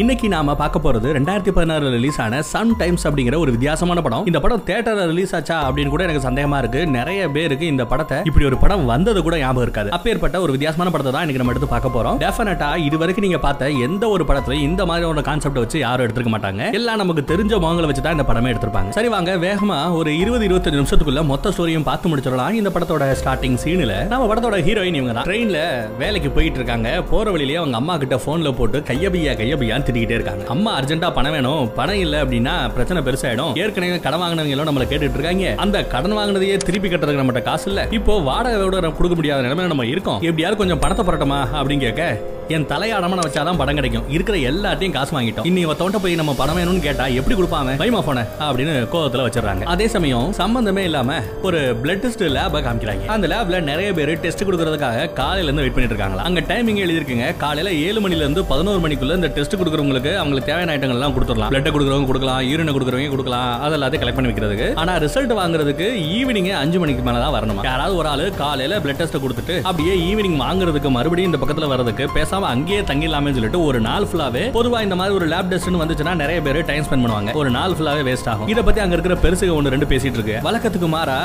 இன்னைக்கு நாம பார்க்க போறது ரெண்டாயிரத்தி பதினாறுல ரிலீஸ் ஆன சன் டைம்ஸ் அப்படிங்கிற ஒரு வித்தியாசமான படம். இந்த படம் தேட்டர்ல ரிலீஸ் ஆச்சா அப்படின்னு கூட எனக்கு சந்தேகமா இருக்கு. நிறைய பேருக்கு இந்த படத்தை இப்படி ஒரு படம் வந்தது கூட ஞாபகம் இருக்காது. அப்பேற்பட்ட ஒரு வித்தியாசமான படத்தை தான் இன்னைக்கு நம்ம எடுத்து பார்க்க போறோம். டெஃபினட்டா இது வரைக்கும் நீங்க பார்த்த எந்த ஒரு படத்துலயும் இந்த மாதிரி ஒரு கான்செப்ட் வச்சு யாரும் எடுத்துக்க மாட்டாங்க. எல்லாம் நமக்கு தெரிஞ்ச முகங்களை வச்சு தான் இந்த படமே எடுத்திருப்பாங்க. சரி வாங்க வேகமா ஒரு இருபது இருபத்தஞ்சு நிமிஷத்துக்குள்ள மொத்த ஸ்டோரியும் பார்த்து முடிச்சிடலாம். இந்த படத்தோட ஸ்டார்டிங் சீன்ல நம்ம படத்தோட ஹீரோயின் இவங்க தான். ட்ரெயின்ல வேலைக்கு போயிட்டு இருக்காங்க. போற வழியிலேயே அவங்க அம்மா கிட்ட போன்ல போட்டு கையபியா கையபியான்னு திட்டிக்கிட்டே இருக்காங்க. அம்மா அர்ஜென்ட்டா பணம் வேணும் பணம் இல்ல அப்படின்னா பிரச்சனை பெருசாயிடும். ஏற்கனவே கடன் வாங்கினவங்க எல்லாம் நம்மள கேட்டுட்டு இருக்காங்க. அந்த கடன் வாங்கினதையே திருப்பி கட்டுறதுக்கு நம்மகிட்ட காசு இல்ல. இப்போ வாடகை விட கொடுக்க முடியாத நிலைமையில நம்ம இருக்கோம். எப்படியாவது கொஞ்சம் பணத்தை புரட்டமா அப்படின்னு கேட்க என் தலையாடமா வச்சாதான் படம் கிடைக்கும். இருக்கிற எல்லாத்தையும் காசு வாங்கிட்டோம். இன்னி தோட்ட போய் நம்ம பணம் வேணும்னு கேட்டா எப்படி கொடுப்பாங்க வைமா போன அப்படின்னு கோவத்துல வச்சிடறாங்க. அதே சமயம் சம்பந்தமே இல்லாம ஒரு பிளட் டெஸ்ட் லேப காமிக்கிறாங்க. அந்த லேப்ல நிறைய பேர் டெஸ்ட் கொடுக்கறதுக்காக காலையில இருந்து வெயிட் பண்ணிட்டு இருக்காங்களா அங்க டைமிங் எழுதிருக்குங்க காலையில ஏழு மணில இருந்து பதினோரு மணிக்குள்ள இந்த டெஸ்ட் கொடுக்குறவங்களுக்கு அவங்களுக்கு தேவையான ஐட்டங்கள் எல்லாம் கொடுத்துடலாம். பிளட் கொடுக்குறவங்க கொடுக்கலாம் ஈரனை கொடுக்குறவங்க கொடுக்கலாம் அது எல்லாத்தையும் கலெக்ட் பண்ணி வைக்கிறதுக்கு. ஆனா ரிசல்ட் வாங்குறதுக்கு ஈவினிங் அஞ்சு மணிக்கு மேல தான் வரணுமா? யாராவது ஒரு ஆளு காலையில பிளட் டெஸ்ட் கொடுத்துட்டு அப்படியே ஈவினிங் வாங்குறதுக்கு மறுபடியும் இந்த பக்கத்துல வர்றதுக்கு பேசாம அங்கேயே தங்கிடலாமே சொல்லிட்டு ஒரு நாள் ஃபுல்லாவே பொதுவா இந்த மாதிரி ஒரு லேப் டெஸ்ட்னு வந்துச்சுன்னா நிறைய பேர் டைம் ஸ்பெண்ட் பண்ணுவாங்க. ஒரு நாள் ஃபுல்லாவே வேஸ்ட் ஆகும். இதை பத்தி அங்க இருக்கிற பெருசுக ஒன்று ரெண்டு பேசிட்டு இருக்கு. வழக்கத்துக்கு மாறா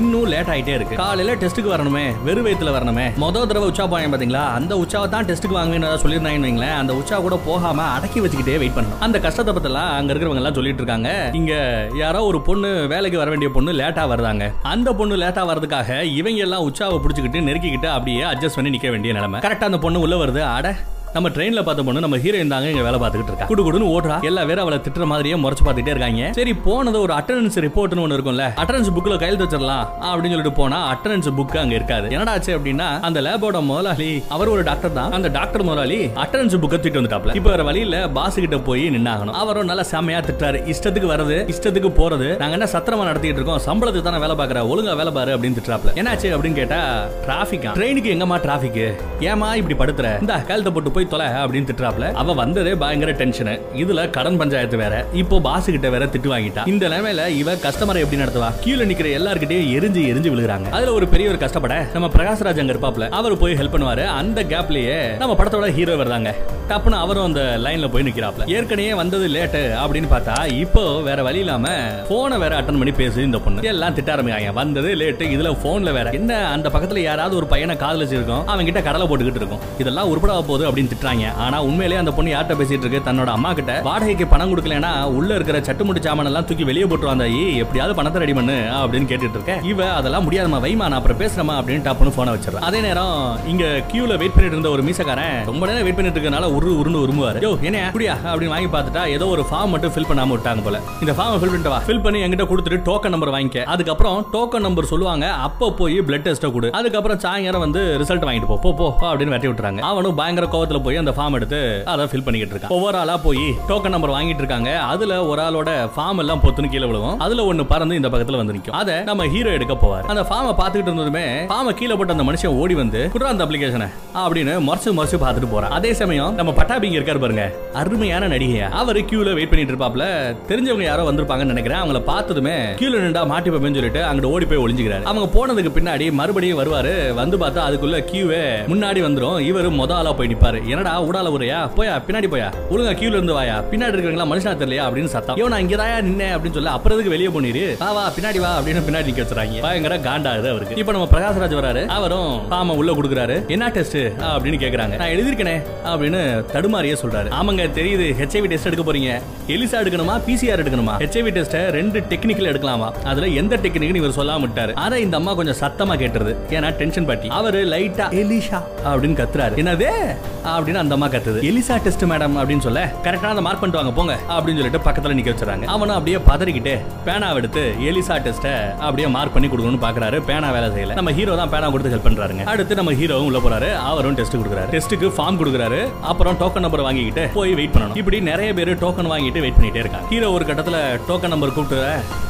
இன்னும் லேட் ஆயிட்டே இருக்கு. காலையில டெஸ்ட்டுக்கு வரணுமே வெறும் வயித்துல வரணுமே. மொதல் தடவை உச்சா போயேன் பாத்தீங்களா? அந்த உச்சாவை தான் டெஸ்ட்டுக்கு வாங்குவேன்னு சொல்லியிருந்தாங்கன்னு வைங்களேன். அந்த உச்சா கூட போகாம அடக்கி வச்சுக்கிட்டே வெயிட் பண்ணணும். அந்த கஷ்டத்தை பத்தெல்லாம் அங்க இருக்கிறவங்க எல்லாம் சொல்லிட்டு இருக்காங்க. இங்க யாரோ ஒரு பொண்ணு வேலைக்கு வர வேண்டிய பொண்ணு லேட்டா வருதாங்க அந்த பொண்ணு லேட்டா வர்றதுக்காக இவங்க எல்லாம் உச்சாவை பிடிச்சிக்கிட்டு நெருக்கிக்கிட்டு அப்படியே அட்ஜஸ்ட் பண்ணி நிக்க வேண்டிய நிலைமை. கரெக்டா அந்த பொண்ணு உள்ள வருது. அட நம்ம ட்ரெயின்ல பார்த்த பொண்ணு நம்ம ஹீரோயின் தாங்க இங்க வேலை பார்த்துக்கிட்டு இருக்கா. குடு குடுன்னு ஓடுறா. எல்லா பேரும் அவளை திட்டுற மாதிரியே முறைச்சு பார்த்துட்டே இருக்காங்க. சரி போனது ஒரு அட்டண்டன்ஸ் ரிப்போர்ட்னு ஒன்று இருக்கும்ல. அட்டண்டன்ஸ் புக்ல கையில் வச்சிடலாம் அப்படின்னு சொல்லிட்டு போனா அட்டண்டன்ஸ் புக் அங்க இருக்காது. என்னடா ஆச்சு அப்படின்னா அந்த லேபோட முதலாளி அவர் ஒரு டாக்டர் தான். அந்த டாக்டர் முதலாளி அட்டண்டன்ஸ் புக்கை தூக்கிட்டு வந்துட்டாப்ல. இப்போ வேற வழியில பாஸ் கிட்ட போய் நின்னாகணும். அவரும் நல்லா செமையா திட்டாரு இஷ்டத்துக்கு வரது இஷ்டத்துக்கு போறது. நாங்க என்ன சத்திரமா நடத்திட்டு இருக்கோம்? சம்பளத்துக்கு தானே வேலை பார்க்கற ஒழுங்கா வேலை பாரு அப்படின்னு திட்டாப்ல என்னாச்சு அப்படின்னு கேட்டா டிராபிக் ட்ரெயினுக்கு எங்கம்மா டிராபிக் ஏமா இப்படி படுத்துற? இந்த கழுத்தை போட்டு போய் போய் தொலை அப்படின்னு திட்டுறாப்ல. அவ வந்ததே பயங்கர டென்ஷன் இதுல கடன் பஞ்சாயத்து வேற. இப்போ பாஸ் கிட்ட வேற திட்டு வாங்கிட்டா. இந்த நிலைமையில இவ கஸ்டமரை எப்படி நடத்துவா? கீழே நிக்கிற எல்லார்கிட்டயும் எரிஞ்சு எரிஞ்சு விழுகிறாங்க. அதுல ஒரு பெரியவர் கஷ்டப்பட நம்ம பிரகாஷ்ராஜ் அங்க இருப்பாப்ல. அவர் போய் ஹெல்ப் பண்ணுவாரு. அந்த கேப்லயே நம்ம படத்தோட ஹீரோ வருதாங்க டப்புன்னு அவரும் அந்த லைன்ல போய் நிக்கிறாப்ல. ஏற்கனவே வந்தது லேட்டு அப்படின்னு பார்த்தா இப்போ வேற வழி இல்லாம போனை வேற அட்டன் பண்ணி பேசுது இந்த பொண்ணு. எல்லாம் திட்ட ஆரம்பிக்காங்க வந்தது லேட்டு இதுல போன்ல வேற. என்ன அந்த பக்கத்துல யாராவது ஒரு பையனை காதலிச்சிருக்கோம். அவங்க கிட்ட கடலை போட்டுக்கிட்டு இருக்கும். இதெல்லாம் உருப்படா போகுது அப்படின்னு திட்டுறாங்க. ஆனா உண்மையிலே அந்த பொண்ணு யார்கிட்ட பேசிட்டு இருக்கு? தன்னோட அம்மா கிட்ட. வாடகைக்கு பணம் கொடுக்கலனா உள்ள இருக்கிற சட்டுமுட்டு சாமான் எல்லாம் தூக்கி வெளியே போட்டு ஏய் எப்படியாவது பணத்தை ரெடி பண்ணு அப்படின்னு கேட்டுட்டு இருக்க இவ அதெல்லாம் முடியாதமா வைமா நான் அப்புறம் பேசுறமா அப்படின்னு டப்புன்னு போனை வச்சிடறேன் அதே நேரம் இங்க கியூல வெயிட் பண்ணிட்டு இருந்த ஒரு மீசக்காரன் ரொம்ப நேரம் வெயிட் பண்ணிட்டு இருக்கனால உரு உருண்டு உருமுவாரு யோ என்ன அப்படியா அப்படின்னு வாங்கி பார்த்துட்டா ஏதோ ஒரு ஃபார்ம் மட்டும் ஃபில் பண்ணாம விட்டாங்க போல. இந்த ஃபார்ம் ஃபில் பண்ணிட்டு வா. ஃபில் பண்ணி என்கிட்ட கொடுத்துட்டு டோக்கன் நம்பர் வாங்கிக்க. அதுக்கப்புறம் டோக்கன் நம்பர் சொல்லுவாங்க அப்போ போய் பிளட் டெஸ்ட்டை கொடு. அதுக்கப்புறம் சாயங்காலம் வந்து ரிசல்ட் வாங்கிட்டு போ, போ போ அப்படின்னு வெட்டி விட்டுறாங்க. அவனும் பயங்கர கோவத்தில் போய் அந்த ஃபார்ம் எடுத்து அதை ஃபில் பண்ணிக்கிட்டு இருக்கான். ஒவ்வொரு ஆளா போய் டோக்கன் நம்பர் வாங்கிட்டு இருக்காங்க. அதுல ஒரு ஆளோட ஃபார்ம் எல்லாம் பொத்துன்னு கீழே விழுவும். அதுல ஒண்ணு பறந்து இந்த பக்கத்துல வந்து நிற்கும் அதை நம்ம ஹீரோ எடுக்க போவார். அந்த ஃபார்மை பார்த்துக்கிட்டு இருந்ததுமே ஃபார்மை கீழே போட்டு அந்த மனுஷன் ஓடி வந்து குடுறா அந்த அப்ளிகேஷனை அப்படின்னு மறைச்சு மறைச்சு பார்த்துட்டு போறான். அதே சமயம் நம்ம பட்டாபிங்க இருக்காரு பாருங்க அருமையான நடிகையா. அவர் கியூல வெயிட் பண்ணிட்டு இருப்பாப்ல. தெரிஞ்சவங்க யாரோ வந்திருப்பாங்கன்னு நினைக்கிறேன். அவங்கள பார்த்ததுமே கியூல நின்றா மாட்டி போப்பேன்னு சொல்லிட்டு அங்கிட்டு ஓடி போய் ஒளிஞ்சுக்கிறாரு. அவங்க போனதுக்கு பின்னாடி மறுபடியும் வருவாரு. வந்து பார்த்தா அதுக்குள்ள கியூவே முன்னாடி வந்துரும். இவரு மொத ஆளா போய் நிப்பாரு. என்னடா உடால உரையா போயா பின்னாடி போயா? ஒழுங்கா கியூல இருந்து வாயா? பின்னாடி இருக்கிறவங்களா மனுஷனா தெரியலையா அப்படின்னு சத்தம். இவன் நான் இங்கதாயா நின்னேன் அப்படின்னு சொல்லி அப்புறம் எதுக்கு வெளியே போனிரு? வா வா பின்னாடி வா அப்படின்னு பின்னாடி நிக்க வச்சுறாங்க. பயங்கர காண்டாகுது அவருக்கு. இப்போ நம்ம பிரகாஷ்ராஜ் வராரு. அவரும் பாம உள்ள கொடுக்குறாரு. என்ன டெஸ்ட் அப்படின்னு கேக்குறாங்க. நான் எழுதிருக்கனே அப்படின்னு தடுமாறியே சொல்றாரு. ஆமாங்க தெரியுது. ஹெச்ஐவி டெஸ்ட் எடுக்க போறீங்க. எலிசா எடுக்கணுமா? பிசிஆர் எடுக்கணுமா? ஹெச்ஐவி டெஸ்ட் ரெண்டு டெக்னிக்கல் எடுக்கலாமா? அதுல எந்த டெக்னிக்னு இவர் சொல்லாம விட்டாரு. ஆனா இந்த அம்மா கொஞ்சம் சத்தமா கேட்டுருது. ஏன்னா டென்ஷன் பாட்டி. அவரு லைட்டா எலிஷா அப்படின்னு கத்துறாரு. என்னது? அப்படின்னு அந்த அம்மா கத்துது. எலிசா டெஸ்ட் மேடம் அப்படின்னு சொல்ல கரெக்டா அந்த மார்க் பண்ணிட்டு வாங்க போங்க அப்படின்னு சொல்லிட்டு பக்கத்துல நிக்க வச்சுறாங்க அவனும் அப்படியே பதறிக்கிட்டு பேனாவை எடுத்து எலிசா டெஸ்ட அப்படியே மார்க் பண்ணி கொடுக்கணும்னு பாக்குறாரு பேனா வேலை செய்யல. நம்ம ஹீரோ தான் பேனா கொடுத்து ஹெல்ப் பண்றாருங்க. அடுத்து நம்ம ஹீரோவும் உள்ள போறாரு அவரும் டெஸ்ட் கொடுக்குறாரு. டெஸ்ட்டுக்கு ஃபார்ம் கொடுக்குறாரு அப்புறம் டோக்கன் நம்பர் வாங்கிக்கிட்டு போய் வெயிட் பண்ணணும். இப்படி நிறைய பேர் டோக்கன் வாங்கிட்டு வெயிட் பண்ணிட்டே இருக்காங்க. ஹீரோ ஒரு கட்டத்துல டோக்கன் நம்பர் கூப்பிட்டு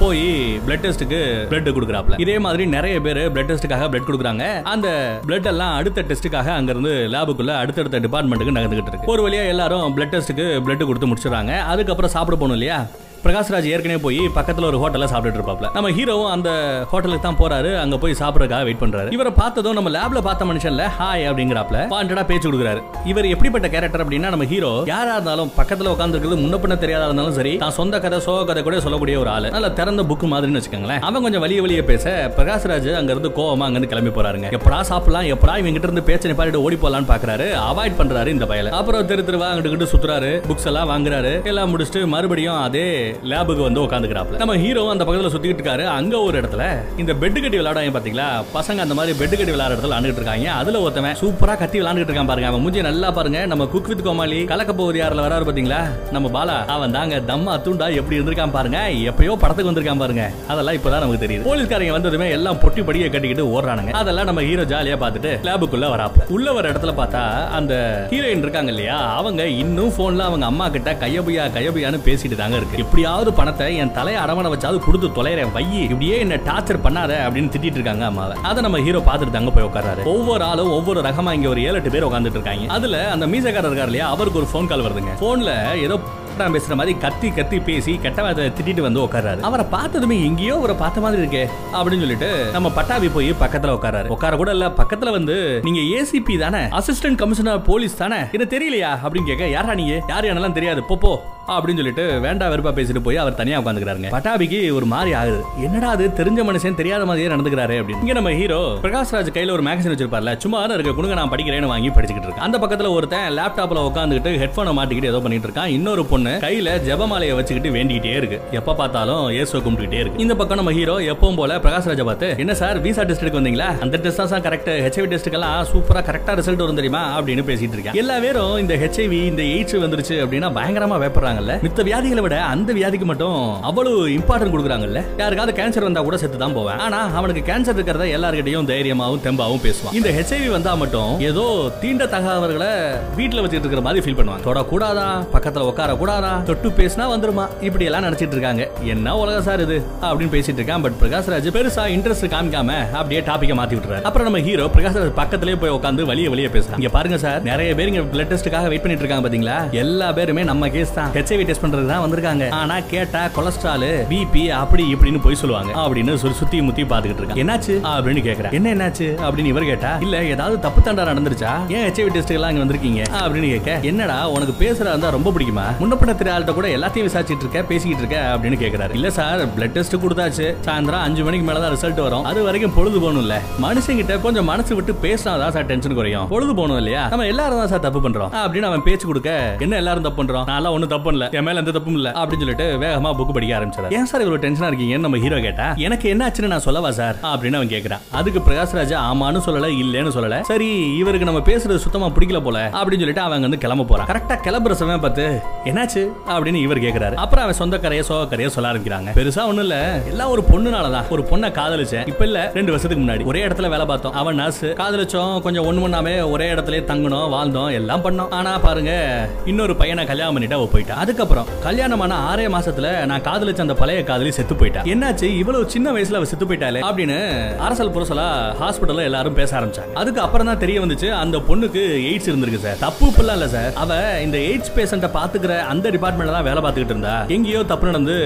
போய் பிளட் டெஸ்ட்டுக்கு பிளட் கொடுக்குறாப்ல இதே மாதிரி நிறைய பேர் பிளட் டெஸ்ட்டுக்காக பிளட் கொடுக்குறாங்க. அந்த பிளட் எல்லாம் அடுத்த டெஸ்ட்டுக்காக அங்க இருந்து லேபுக்குள்ள அடுத்தடுத்த டிபார்ட்மெண்ட்டுக்கு நகர்ந்துகிட்டு இருக்கு. ஒரு வழியா எல்லாரும் பிளட் டெஸ்ட்டுக்கு பிளட் கொடுத்து முடிச்சிடறாங்க. அதுக்கப்புறம் சாப்பிட போகணும் இல்லையா? பிரகாஷ்ராஜ் ஏற்கனவே போய் பக்கத்துல ஒரு ஹோட்டல்ல சாப்பிட்டுட்டு இருப்பாப்ல. நம்ம ஹீரோவும் அந்த ஹோட்டலுக்கு தான் போறாரு அங்க போய் சாப்பிடறதுக்காக வெயிட் பண்றாரு. இவரை பார்த்ததும் நம்ம லேப்ல பார்த்த மனுஷன்ல ஹாய் அப்படிங்கிறாப்ல. பாண்டடா பேச்சு கொடுக்குறாரு. இவர் எப்படிப்பட்ட கேரக்டர் அப்படின்னா நம்ம ஹீரோ யாரா இருந்தாலும் பக்கத்துல உட்காந்துருக்கிறது முன்ன பின்ன தெரியாதா இருந்தாலும் சரி தான் சொந்த கதை சோக கதை கூட சொல்லக்கூடிய ஒரு ஆளு. நல்ல திறந்த புக் மாதிரின்னு வச்சுக்கோங்களேன். அவன் கொஞ்சம் வழிய வழிய பேச பிரகாஷ்ராஜ் அங்க இருந்து கோவமா அங்க இருந்து கிளம்பி போறாருங்க. எப்படா சாப்பிடலாம் எப்படா இவங்க கிட்ட இருந்து பேச்சனை நிப்பாட்டிட்டு ஓடி போலான்னு பாக்குறாரு. அவாய்ட் பண்றாரு இந்த பயல. அப்புறம் தெரு தெருவா அங்கிட்டு சுத்துறாரு. புக்ஸ் எல்லாம் வாங்குறாரு. எல்லாம் முடிச்சுட்டு மறுபடியும் அதே லேபுக்கு வந்து உட்காந்துக்கிறாப்ல நம்ம ஹீரோ அந்த பக்கத்துல சுத்திட்டு இருக்காரு. அங்க ஒரு இடத்துல இந்த பெட் கட்டி விளையாடாங்க பாத்தீங்களா? பசங்க அந்த மாதிரி பெட் கட்டி விளையாடுற இடத்துல விளையாண்டுட்டு இருக்காங்க. அதுல ஒருத்தவன் சூப்பரா கத்தி விளையாண்டுட்டு இருக்கான் பாருங்க. அவன் மூஞ்சி நல்லா பாருங்க. நம்ம குக் வித் கோமாளி கலக்க போவது யாரில் வராரு பாத்தீங்களா? நம்ம பாலா. அவன் தாங்க தம்மா தூண்டா எப்படி இருந்திருக்கான் பாருங்க. எப்பயோ படத்துக்கு வந்திருக்கான் பாருங்க. அதெல்லாம் இப்பதான் நமக்கு தெரியுது. போலீஸ்காரங்க வந்ததுமே எல்லாம் பொட்டி படியை கட்டிக்கிட்டு ஓடுறானுங்க. அதெல்லாம் நம்ம ஹீரோ ஜாலியா பார்த்துட்டு லேபுக்குள்ள வராப்ல உள்ள வர இடத்துல பார்த்தா அந்த ஹீரோயின் இருக்காங்க இல்லையா? அவங்க இன்னும் போன்ல அவங்க அம்மா கிட்ட கையபுயா கையபுயான்னு பேசிட்டு தாங்க இருக்கு. எப்படி எப்படியாவது பணத்தை என் தலையை அடமான வச்சாவது கொடுத்து தொலைறேன். வையி இப்படியே என்ன டார்ச்சர் பண்ணாத அப்படின்னு திட்டிட்டு இருக்காங்க அம்மாவை. அதை நம்ம ஹீரோ பார்த்துட்டு அங்க போய் உட்காராரு ஒவ்வொரு ஆளும் ஒவ்வொரு ரகமா இங்க ஒரு ஏழு எட்டு பேர் உட்காந்துட்டு இருக்காங்க. அதுல அந்த மீசக்காரர் இருக்கார் இல்லையா அவருக்கு ஒரு ஃபோன் கால் வருதுங்க. போன்ல ஏதோ நான் பேசுற மாதிரி கத்தி கத்தி பேசி கெட்ட வார்த்தை திட்டிட்டு வந்து உட்காராரு அவரை பார்த்ததுமே எங்கேயோ அவரை பார்த்த மாதிரி இருக்கே அப்படின்னு சொல்லிட்டு நம்ம பட்டாபி போய் பக்கத்துல உட்காராரு உட்கார கூட இல்ல பக்கத்துல வந்து நீங்க ஏசிபி தானே அசிஸ்டன்ட் கமிஷனர் போலீஸ் தானே? இது தெரியலையா அப்படின்னு கேட்க யாரா நீங்க? யாரு என்னெல்லாம் தெரியாது? போ. அப்படின்னு சொல்லிட்டு வேண்டா வெறுப்பா பேசிட்டு போய் அவர் தனியா உட்காந்துக்கிறாருங்க. பட்டாபிக்கு ஒரு மாதிரி ஆகுது. என்னடா அது? தெரிஞ்ச மனுஷன் தெரியாத மாதிரியே நடந்துக்கிறாரு அப்படின்னு. இங்க நம்ம ஹீரோ பிரகாஷ்ராஜ் கையில ஒரு மேகசின் வச்சிருப்பார்ல. சும்மா இருக்க குடுங்க நான் படிக்கிறேன்னு வாங்கி படிச்சுக்கிட்டு இருக்கேன். அந்த பக்கத்துல ஒருத்தன் லேப்டாப்ல உட்காந்துக்கிட்டு ஹெட்போனை மாட்டிக்கிட்டு ஏதோ பண்ணிட்டு இருக்கான். இன்னொரு பொண்ணு கையில ஜெபமாலையை வச்சுக்கிட்டு வேண்டிக்கிட்டே இருக்கு. எப்ப பார்த்தாலும் ஏசுவை கும்பிட்டுக்கிட்டே இருக்கு. இந்த பக்கம் நம்ம ஹீரோ எப்பவும் போல பிரகாஷ்ராஜை பார்த்து என்ன சார் விசா டெஸ்ட் எடுக்க வந்தீங்களா? அந்த டெஸ்ட் தான் கரெக்ட் ஹெச்ஐவி டெஸ்ட்டுக்கெல்லாம் சூப்பரா கரெக்டா ரிசல்ட் வரும் தெரியுமா? அப்படின்னு பேசிட்டு இருக்கேன். எல்லா பேரும் இந்த ஹெச்ஐவி இந்த எய்ட்ஸ் வந்துருச்சு அப்படின்னா பயங்கரமா பண்றாங்கல்ல மித்த வியாதிகளை விட அந்த வியாதிக்கு மட்டும் அவ்வளவு இம்பார்ட்டன்ட் கொடுக்குறாங்கல்ல? யாருக்காவது கேன்சர் வந்தா கூட செத்து தான் போவேன். ஆனா அவனுக்கு கேன்சர் இருக்கிறத எல்லார்கிட்டயும் தைரியமாவும் தெம்பாவும் பேசுவான். இந்த ஹெச்ஐவி வந்தா மட்டும் ஏதோ தீண்ட தகாதவர்களை வீட்டுல வச்சுட்டு இருக்கிற மாதிரி ஃபீல் பண்ணுவாங்க தொட கூடாதா பக்கத்துல உட்கார கூடாதா தொட்டு பேசினா வந்துருமா? இப்படி எல்லாம் நினைச்சிட்டு இருக்காங்க. என்ன உலகம் சார் இது? அப்படின்னு பேசிட்டு இருக்கான். பட் பிரகாஷ்ராஜ் பெருசா இன்ட்ரெஸ்ட் காமிக்காம அப்படியே டாபிக்க மாத்தி விட்டுறாரு. அப்புறம் நம்ம ஹீரோ பிரகாஷ்ராஜ் பக்கத்திலே போய் உட்காந்து வழிய வழிய பேசுறாங்க இங்க பாருங்க சார் நிறைய பேர் இங்க பிளட் டெஸ்ட்டுக்காக வெயிட் பண்ணிட்டு இருக்காங்க பாத்தீங்களா? எல்லா பேருமே நம்ம கேஸ் தான். ஹெச்ஐவி டெஸ்ட் பண்றது தான் வந்திருக்காங்க. ஆனா கேட்டா கொலஸ்ட்ரால் பிபி அப்படி இப்படின்னு போய் சொல்லுவாங்க. அப்படின்னு சொல்லி சுத்தி முத்தி பாத்துக்கிட்டு இருக்காங்க. என்னாச்சு? அப்படின்னு கேக்குறேன் என்ன என்னாச்சு? அப்படின்னு இவர் கேட்டா இல்ல ஏதாவது தப்பு தண்டா நடந்துருச்சா? ஏன் ஹெச்ஐவி டெஸ்ட் எல்லாம் இங்க வந்திருக்கீங்க? அப்படின்னு கேட்க என்னடா உனக்கு பேசுறதா இருந்தா ரொம்ப பிடிக்குமா? முன்னப்பட்ட தெரியாத கூட எல்லாத்தையும் விசாரிச்சிட்டு இருக்க பேசிக்கிட்டு இருக்க அப்படின்னு கேக்குறாரு. இல்ல சார் பிளட் டெஸ்ட் கொடுத்தாச்சு. சாயந்தரம் அஞ்சு மணிக்கு மேல தான் ரிசல்ட் வரும். அது வரைக்கும் பொழுது போகணும் இல்ல. மனுஷங்கிட்ட கொஞ்சம் மனசு விட்டு பேசினாதான் சார் டென்ஷன் குறையும். பொழுது போகணும் இல்லையா? நம்ம எல்லாரும் தான் சார் தப்பு பண்றோம். அப்படின்னு அவன் பேச்சு கொடுக்க என்ன எல்லாரும் தப்பு பண்றோம்? நான் எல்லாம் தப்பு பண்ணல. என் மேல எந்த தப்பும் இல்ல. அப்படின்னு சொல்லிட்டு வேகமா புக் படிக்க ஆரம்பிச்சாரு ஏன் சார் இவ்வளவு டென்ஷனா இருக்கீங்கன்னு நம்ம ஹீரோ கேட்டா எனக்கு என்ன ஆச்சுன்னு நான் சொல்லவா சார்? அப்படின்னு அவன் கேக்குறான் அதுக்கு பிரகாஷ்ராஜா ஆமான்னு சொல்லல இல்லன்னு சொல்லல. சரி இவருக்கு நம்ம பேசுறது சுத்தமா பிடிக்கல போல. அப்படின்னு சொல்லிட்டு அவங்க வந்து கிளம்ப போறான். கரெக்டா கிளம்புற சமயம் பார்த்து என்னாச்சு? அப்படின்னு இவர் கேக்குறாரு. அப்புறம் அவன் சொந்த கரைய சோக சொல்ல ஆரம்பிக்கிறாங்க. பெருசா ஒண்ணும் இல்ல. எல்லாம் ஒரு பொண்ணுனாலதான். ஒரு பொண்ணை காதலிச்சேன். இப்ப இல்ல ரெண்டு வருஷத்துக்கு முன்னாடி. ஒரே இடத்துல வேலை பார்த்தோம். அவன் நர்ஸ் காதலிச்சோம். கொஞ்சம் ஒண்ணு பண்ணாமே ஒரே இடத்துல தங்கணும் வாழ்ந்தோம் எல்லாம் பண்ணோம். ஆனா பாருங்க இன்னொரு பையனை கல்யாணம் பண்ணிட்டு அவ போயிட்டா அதுக்கப்புறம் கல்யாணமான ஆறே மாசத்துல நான் காதலிச்ச அந்த பழைய காதலி செத்து போயிட்டா. என்னாச்சு? இவ்வளவு சின்ன வயசுல அவ செத்து போயிட்டாலே அப்படின்னு அரசல் புரசலா ஹாஸ்பிட்டல்ல எல்லாரும் பேச ஆரம்பிச்சாங்க. அதுக்கு அப்புறம் தான் தெரிய வந்துச்சு அந்த பொண்ணுக்கு எய்ட்ஸ் இருந்திருக்கு சார். தப்பு இப்பெல்லாம் இல்ல சார். அவ இந்த எய்ட்ஸ் பேஷண்ட பாத்துக்கிற அந்த டிபார்ட்மெண்ட்ல தான் வேலை பார்த்துக்கிட்டு இருந்தா. எங்கேயோ தப்பு நடந்து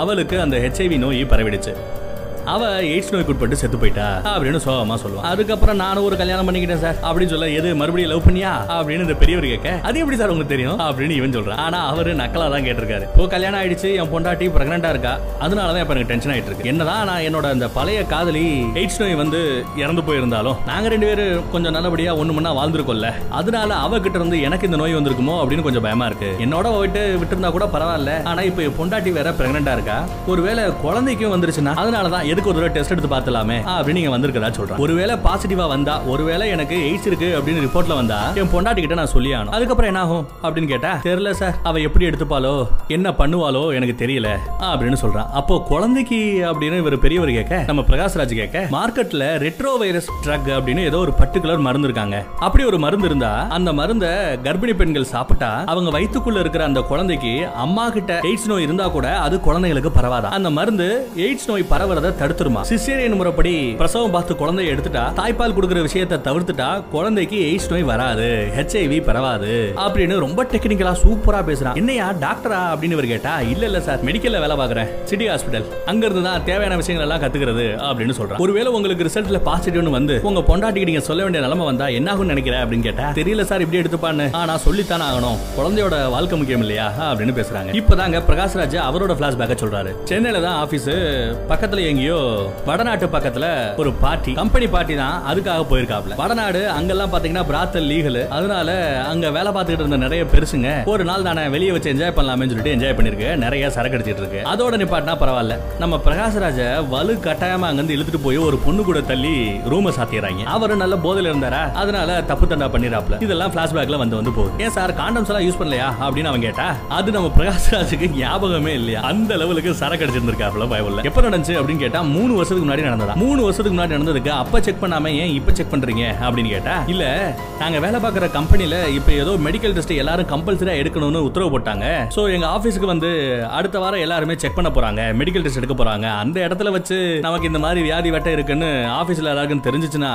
அவளுக்கு அந்த ஹெச்ஐவி நோய் பரவிடுச்சு. அவ எய்ட்ஸ் நோய் உட்பட்டு செத்து போயிட்டா அப்படின்னு சோகமா சொல்லுவான். அதுக்கப்புறம் நானும் ஒரு கல்யாணம் பண்ணிக்கிட்டேன் சார். அப்படின்னு சொல்ல எது மறுபடியும் லவ் பண்ணியா? அப்படின்னு இந்த பெரியவர் கேட்க அது எப்படி சார் உங்களுக்கு தெரியும்? அப்படின்னு இவன் சொல்றான். ஆனா அவரு நக்கலா தான் கேட்டிருக்காரு. இப்போ கல்யாணம் ஆயிடுச்சு என் பொண்டாட்டி பிரெக்னண்டா இருக்கா? அதனால தான் இப்ப எனக்கு டென்ஷன் ஆயிட்டு இருக்கு. என்னதான் நான் என்னோட அந்த பழைய காதலி எய்ட்ஸ் நோய் வந்து இறந்து போயிருந்தாலும் நாங்க ரெண்டு பேரும் கொஞ்சம் நல்லபடியா ஒண்ணு மண்ணா வாழ்ந்துருக்கோம்ல. அதனால அவகிட்ட இருந்து எனக்கு இந்த நோய் வந்திருக்குமோ அப்படின்னு கொஞ்சம் பயமா இருக்கு. என்னோட போயிட்டு விட்டுருந்தா கூட பரவாயில்ல. ஆனா இப்போ பொண்டாட்டி வேற பிரெக்னண்டா இருக்கா? ஒருவேளை குழந்தைக்கும் வந்துருச்சுன்னா அதனாலதான் எதுக்கு ஒரு தடவை டெஸ்ட் எடுத்து பார்த்தலாமே? அப்படின்னு நீங்க வந்திருக்கதா சொல்றேன். ஒருவேளை பாசிட்டிவா வந்தா ஒருவேளை எனக்கு எய்ட்ஸ் இருக்கு அப்படின்னு ரிப்போர்ட்ல வந்தா என் பொண்டாட்டி கிட்ட நான் சொல்லி ஆனும் அதுக்கப்புறம் என்ன ஆகும் அப்படின்னு கேட்டா தெரியல சார் அவ எப்படி எடுத்துப்பாளோ என்ன பண்ணுவாளோ எனக்கு தெரியல அப்படின்னு சொல்றான். அப்போ குழந்தைக்கு அப்படின்னு இவர் பெரியவர் கேட்க நம்ம பிரகாஷ்ராஜ் கேட்க மார்க்கெட்ல ரெட்ரோ வைரஸ் ட்ரக் அப்படின்னு ஏதோ ஒரு பர்டிகுலர் மருந்து இருக்காங்க. அப்படி ஒரு மருந்து இருந்தா அந்த மருந்த கர்ப்பிணி பெண்கள் சாப்பிட்டா அவங்க வயிற்றுக்குள்ள இருக்கிற அந்த குழந்தைக்கு அம்மா கிட்ட எய்ட்ஸ் நோய் இருந்தா கூட அது குழந்தைகளுக்கு பரவாதா? அந்த மருந்து எய்ட்ஸ் நோய் பரவுறத தடுத்துருமா? சிசேரியன் முறைப்படி பிரசவம் பார்த்து குழந்தைய எடுத்துட்டா தாய்ப்பால் கொடுக்குற விஷயத்தை தவிர்த்துட்டா குழந்தைக்கு எய்ட்ஸ் நோய் வராது ஹெச்ஐவி பரவாது அப்படின்னு ரொம்ப டெக்னிக்கலா சூப்பரா பேசுறான். என்னையா டாக்டரா அப்படின்னு இவர் கேட்டா இல்ல இல்ல சார் மெடிக்கல்ல வேலை பாக்குறேன் சிட்டி ஹாஸ்பிட்டல் அங்க இருந்து தான் தேவையான விஷயங்கள் எல்லாம் கத்துக்கிறது அப்படின்னு சொல்றான். ஒருவேளை உங்களுக்கு ரிசல்ட்ல பாசிட்டிவ்னு வந்து உங்க பொண்டாட்டிக்கு நீங்க சொல்ல வேண்டிய நிலைமை வந்தா என்ன ஆகும் நினைக்கிறேன் அப்படின்னு கேட்டா தெரியல சார் இப்படி எடுத்துப்பான்னு. ஆனா சொல்லித்தானே ஆகணும். குழந்தையோட வாழ்க்கை முக்கியம் இல்லையா? அப்படின்னு பேசுறாங்க. இப்பதாங்க பிரகாஷ்ராஜ் அவரோட பிளாஷ்பேக்க சொல்றாரு. சென்னையில தான் ஆபீஸ் பக்கத்துல எங்கேயோ வடநாட்டு பக்கத்துல ஒரு பார்ட்டி கம்பெனி பார்ட்டி தான் அதுக்காக போயிருக்காப்ல. வடநாடு அங்கெல்லாம் பாத்தீங்கன்னா பிராத்தல் லீகல் அதனால அங்க வேலை பார்த்துக்கிட்டு இருந்த நிறைய பெருசுங்க ஒரு நாள் தானே வெளியே வச்சு என்ஜாய் பண்ணலாமே சொல்லிட்டு என்ஜாய் பண்ணிருக்கு நிறைய சரக்கு அடிச்சிட்டு இருக்கு. அதோட நிப்பாட்டினா பரவாயில்ல. நம்ம பிரகாஷ்ராஜ வலு கட்டாயமா அங்கிருந்து இழுத்துட்டு போய் ஒரு பொண்ணு கூட தள்ளி ரூம சாத்திடுறாங்க. அவரும் நல்ல போதையில இருந்தாரா? அதனால தப்பு தண்டா பண்ணிடாப்ல இதெல்லாம் பிளாஷ்பேக்ல வந்து வந்து போகுது. ஏன் சார் காண்டம்ஸ் எல்லாம் யூஸ் பண்ணலையா? அப்படின்னு அவன் கேட்டா அது நம்ம பிரகாஷ்ராஜுக்கு ஞாபகமே இல்லையா? அந்த லெவலுக்கு சரக்கு அடிச்சிருந்திருக்காப்ல பயவில்லை எப்ப நடந்துச்சு அப்படின்னு கேட்டா மூணு வருஷத்துக்கு முன்னாடி நடந்ததா? மூணு வருஷத்துக்கு முன்னாடி நடந்ததுக்கு அப்ப செக் பண்ணாம ஏன் இப்ப செக் பண்றீங்க அப்படின்னு கேட்டா இல்ல நாங்க வேலை பார்க்குற கம்பெனில இப்ப ஏதோ மெடிக்கல் டெஸ்ட் எல்லாரும் கம்பல்சரியா எடுக்கணும்னு உத்தரவு போட்டாங்க. சோ எங்க ஆபீஸ்க்கு வந்து அடுத்த வாரம் எல்லாருமே செக் பண்ண போறாங்க மெடிக்கல் டெஸ்ட் எடுக்க போறாங்க. அந்த இடத்துல வச்சு நமக்கு இந்த மாதிரி வியாதி வெட்ட இருக்குன்னு ஆபீஸ்ல எல்லாருக்கும் தெரிஞ்சுச்சுன்னா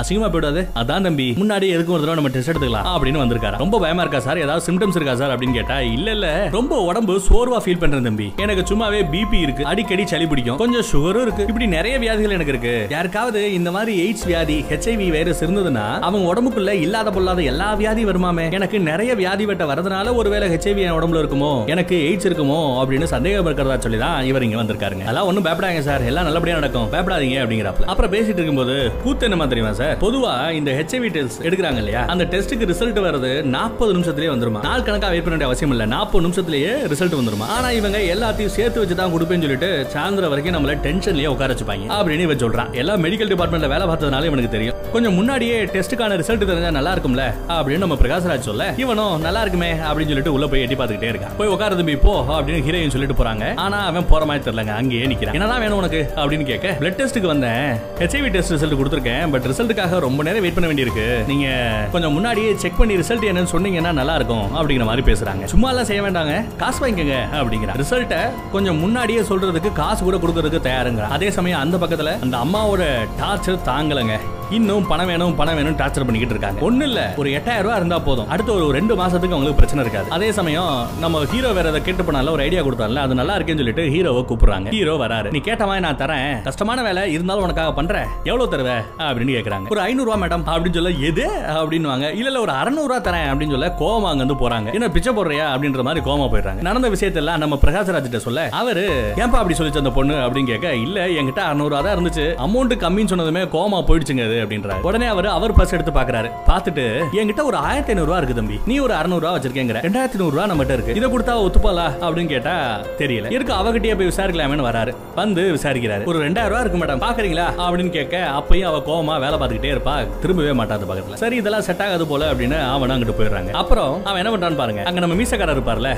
அசிங்கமா போயிடாது. அதான் தம்பி முன்னாடி எதுக்கும் ஒரு தடவை நம்ம டெஸ்ட் எடுத்துக்கலாம் அப்படின்னு வந்திருக்காரு? ரொம்ப பயமா இருக்கா சார்? ஏதாவது சிம்டம்ஸ் இருக்கா சார் அப்படின்னு கேட்டா இல்ல இல்ல. ரொம்ப உடம்பு சோர்வா ஃபீல் பண்றேன் தம்பி. எனக்கு சும்மாவே பிபி இருக்கு. அடிக்கடி சளி பிடிக்கும். கொஞ்சம் சுகரும் இருக்கு. இப்படி நிறைய வியாதிகள் எனக்கு இருக்கு. யாருக்காவது இந்த மாதிரி எய்ட்ஸ் வியாதி ஹெச்ஐவி வைரஸ் இருந்ததுன்னா அவங்க உடம்புக்குள்ள இல்லாத பொல்லாத எல்லா வியாதி வருமாமே. எனக்கு நிறைய வியாதி வெட்ட வரதுனால ஒருவேளை ஹெச்ஐவி என் உடம்புல இருக்குமோ? எனக்கு எய்ட்ஸ் இருக்குமோ? அப்படின்னு சந்தேகம் இருக்கிறதா சொல்லி தான் இவர் இங்க வந்திருக்காருங்க. அதெல்லாம் ஒண்ணும் பயப்படாங்க சார். எல்லாம் நல்லபடியா நடக்கும். பயப்படாதீங்க அப்படிங்கிறப்ப அப்புறம் பேசிட்டு இருக்கும்போது கூத்து என்னமா தெரியுமா சார்? பொதுவா இந்த ஹெச்ஐவி டெஸ்ட் எடுக்கிறாங்க இல்லையா? அந்த டெஸ்ட்டுக்கு ரிசல்ட் வர்றது நாற்பது நிமிஷத்துலயே வந்துருமா? நாள் கணக்கா வெயிட் பண்ண வேண்டிய அவசியம் இல்ல. நாற்பது நிமிஷத்துலயே ரிசல்ட் வந்துருமா? ஆனா இவங்க எல்லாத்தையும் சேர்த்து வச்சு தான் கொடுப்பேன்னு சொல்லிட்டு சாயந்தரம் வரைக்கும் நம்மள டென்ஷன்லயே உட்கார வச்சுப்பாங்க. அப்படின்னு இவன் சொல்றான். எல்லாம் மெடிக்கல் டிபார்ட்மெண்ட்ல வேலை பார்த்ததுனால இவனுக்கு தெரியும். கொஞ்சம் முன்னாடியே டெஸ்ட்டுக்கான ரிசல்ட் தெரிஞ்சா நல்லா இருக்கும்ல? அப்படின்னு நம்ம பிரகாஷ்ராஜ் சொல்ல இவனும் நல்லா இருக்குமே அப்படின்னு சொல்லிட்டு உள்ள போய் எட்டி பார்த்துக்கிட்டே இருக்கான். போய் உட்கார தம்பி போ அப்படின்னு ஹீரோயின் சொல்லிட்டு போறாங்க. ஆனா அவன் போற மாதிரி தெரியலங்க. அங்கேயே நிக்கிறான். என்னதான் வேணும் உனக்கு? அப்படின்னு கேட்க பிளட் டெஸ்ட்டுக்கு வந்தேன். ஹெச்ஐவி டெஸ்ட் ரிசல்ட் கொடுத்துருக்கேன். பட் ரிசல்ட்டுக்காக ரொம்ப நேரம் வெயிட் பண்ண வேண்டியிருக்கு. நீங்க கொஞ்சம் முன்னாடியே செக் பண்ணி ரிசல்ட் என்னன்னு சொன்னீங்கன்னா நல்லா இருக்கும் அப்படிங்கிற மாதிரி பேசுறாங்க. சும்மா எல்லாம் செய்ய வேண்டாங்க. காசு வாங்கிக்கங்க அப்படிங்கிற ரிசல்ட்டை கொஞ்சம் முன்னாடியே சொல்றதுக்கு காசு கூட கொடுக்கறதுக்கு தயாருங்க அதே சமயம் அந்த பக்கத்துல அந்த அம்மாவோட டார்ச்சர் தாங்கலங்க. இன்னும் பணம் வேணும் பணம் வேணும் டார்ச்சர் பண்ணிக்கிட்டு இருக்காங்க. ஒண்ணு இல்ல. ஒரு எட்டாயிரம் ரூபாய் இருந்தா போதும். அடுத்த ஒரு ரெண்டு மாசத்துக்கு அவங்களுக்கு பிரச்சனை இருக்காது. அதே சமயம் நம்ம ஹீரோ வேற அதை கேட்டு போனால ஒரு ஐடியா கொடுத்தால அது நல்லா இருக்கேன்னு சொல்லிட்டு ஹீரோவை கூப்பிடுறாங்க. ஹீரோ வராரு. நீ கேட்ட மாதிரி நான் தரேன். கஷ்டமான வேலை இருந்தாலும் உனக்காக பண்றேன். எவ்வளவு தருவ? அப்படின்னு கேக்குறாங்க. ஒரு ஐநூறு ரூபா மேடம் அப்படின்னு சொல்ல எது? அப்படின்னு வாங்க இல்ல இல்ல ஒரு அறுநூறு ரூபா தரேன். அப்படின்னு சொல்ல கோவமா அங்க வந்து போறாங்க. என்ன பிச்சை போடுறியா? அப்படின்ற மாதிரி கோவமா போயிடுறாங்க. நடந்த விஷயத்தெல்லாம் நம்ம பிரகாஷ்ராஜ் கிட்ட சொல்ல அவரு ஏன்பா அப்படி சொல்லிச்சு அந்த பொண்ணு? அப்படின்னு கேட்க இல்ல என்கிட்ட அறுநூறுவா தான் இருந்துச்சு. அமௌண்ட் கம்மின்னு சொன்னதுமே கோவமா போயிடுச்சுங்க அது அப்படின்றாரு. உடனே அவர் அவர் பர்ஸ் எடுத்து பாக்குறாரு. பார்த்துட்டு என்கிட்ட ஒரு ஆயிரத்தி ஐநூறு ரூபா இருக்கு தம்பி. நீ ஒரு அறுநூறு ரூபா வச்சிருக்கேங்கிற. ரெண்டாயிரத்தி நூறு ரூபா நம்மகிட்ட இருக்கு. இதை கொடுத்தா ஒத்துப்பாளா அப்படின்னு கேட்டா தெரியல. இருக்கு அவகிட்டயே போய் விசாரிக்கலாமேன்னு வராரு. வந்து விசாரிக்கிறாரு. ஒரு ரெண்டாயிரம் ரூபா இருக்கு மேடம் பாக்குறீங்களா? அப்படின்னு கேட்க அப்பயும் அவ கோவமா வேலை பார்த்துக்கிட்டே இருப்பா. திரும்பவே மாட்டாது பக்கத்துல. சரி இதெல்லாம் செட் ஆகாது போல அப்படின்னு அவன் அங்கிட்டு போயிடுறாங்க. அப்புறம் அவன் என்ன பண்றான்னு பாருங்க. அங்க நம்ம மீசக்காரர் இருப்பார்ல.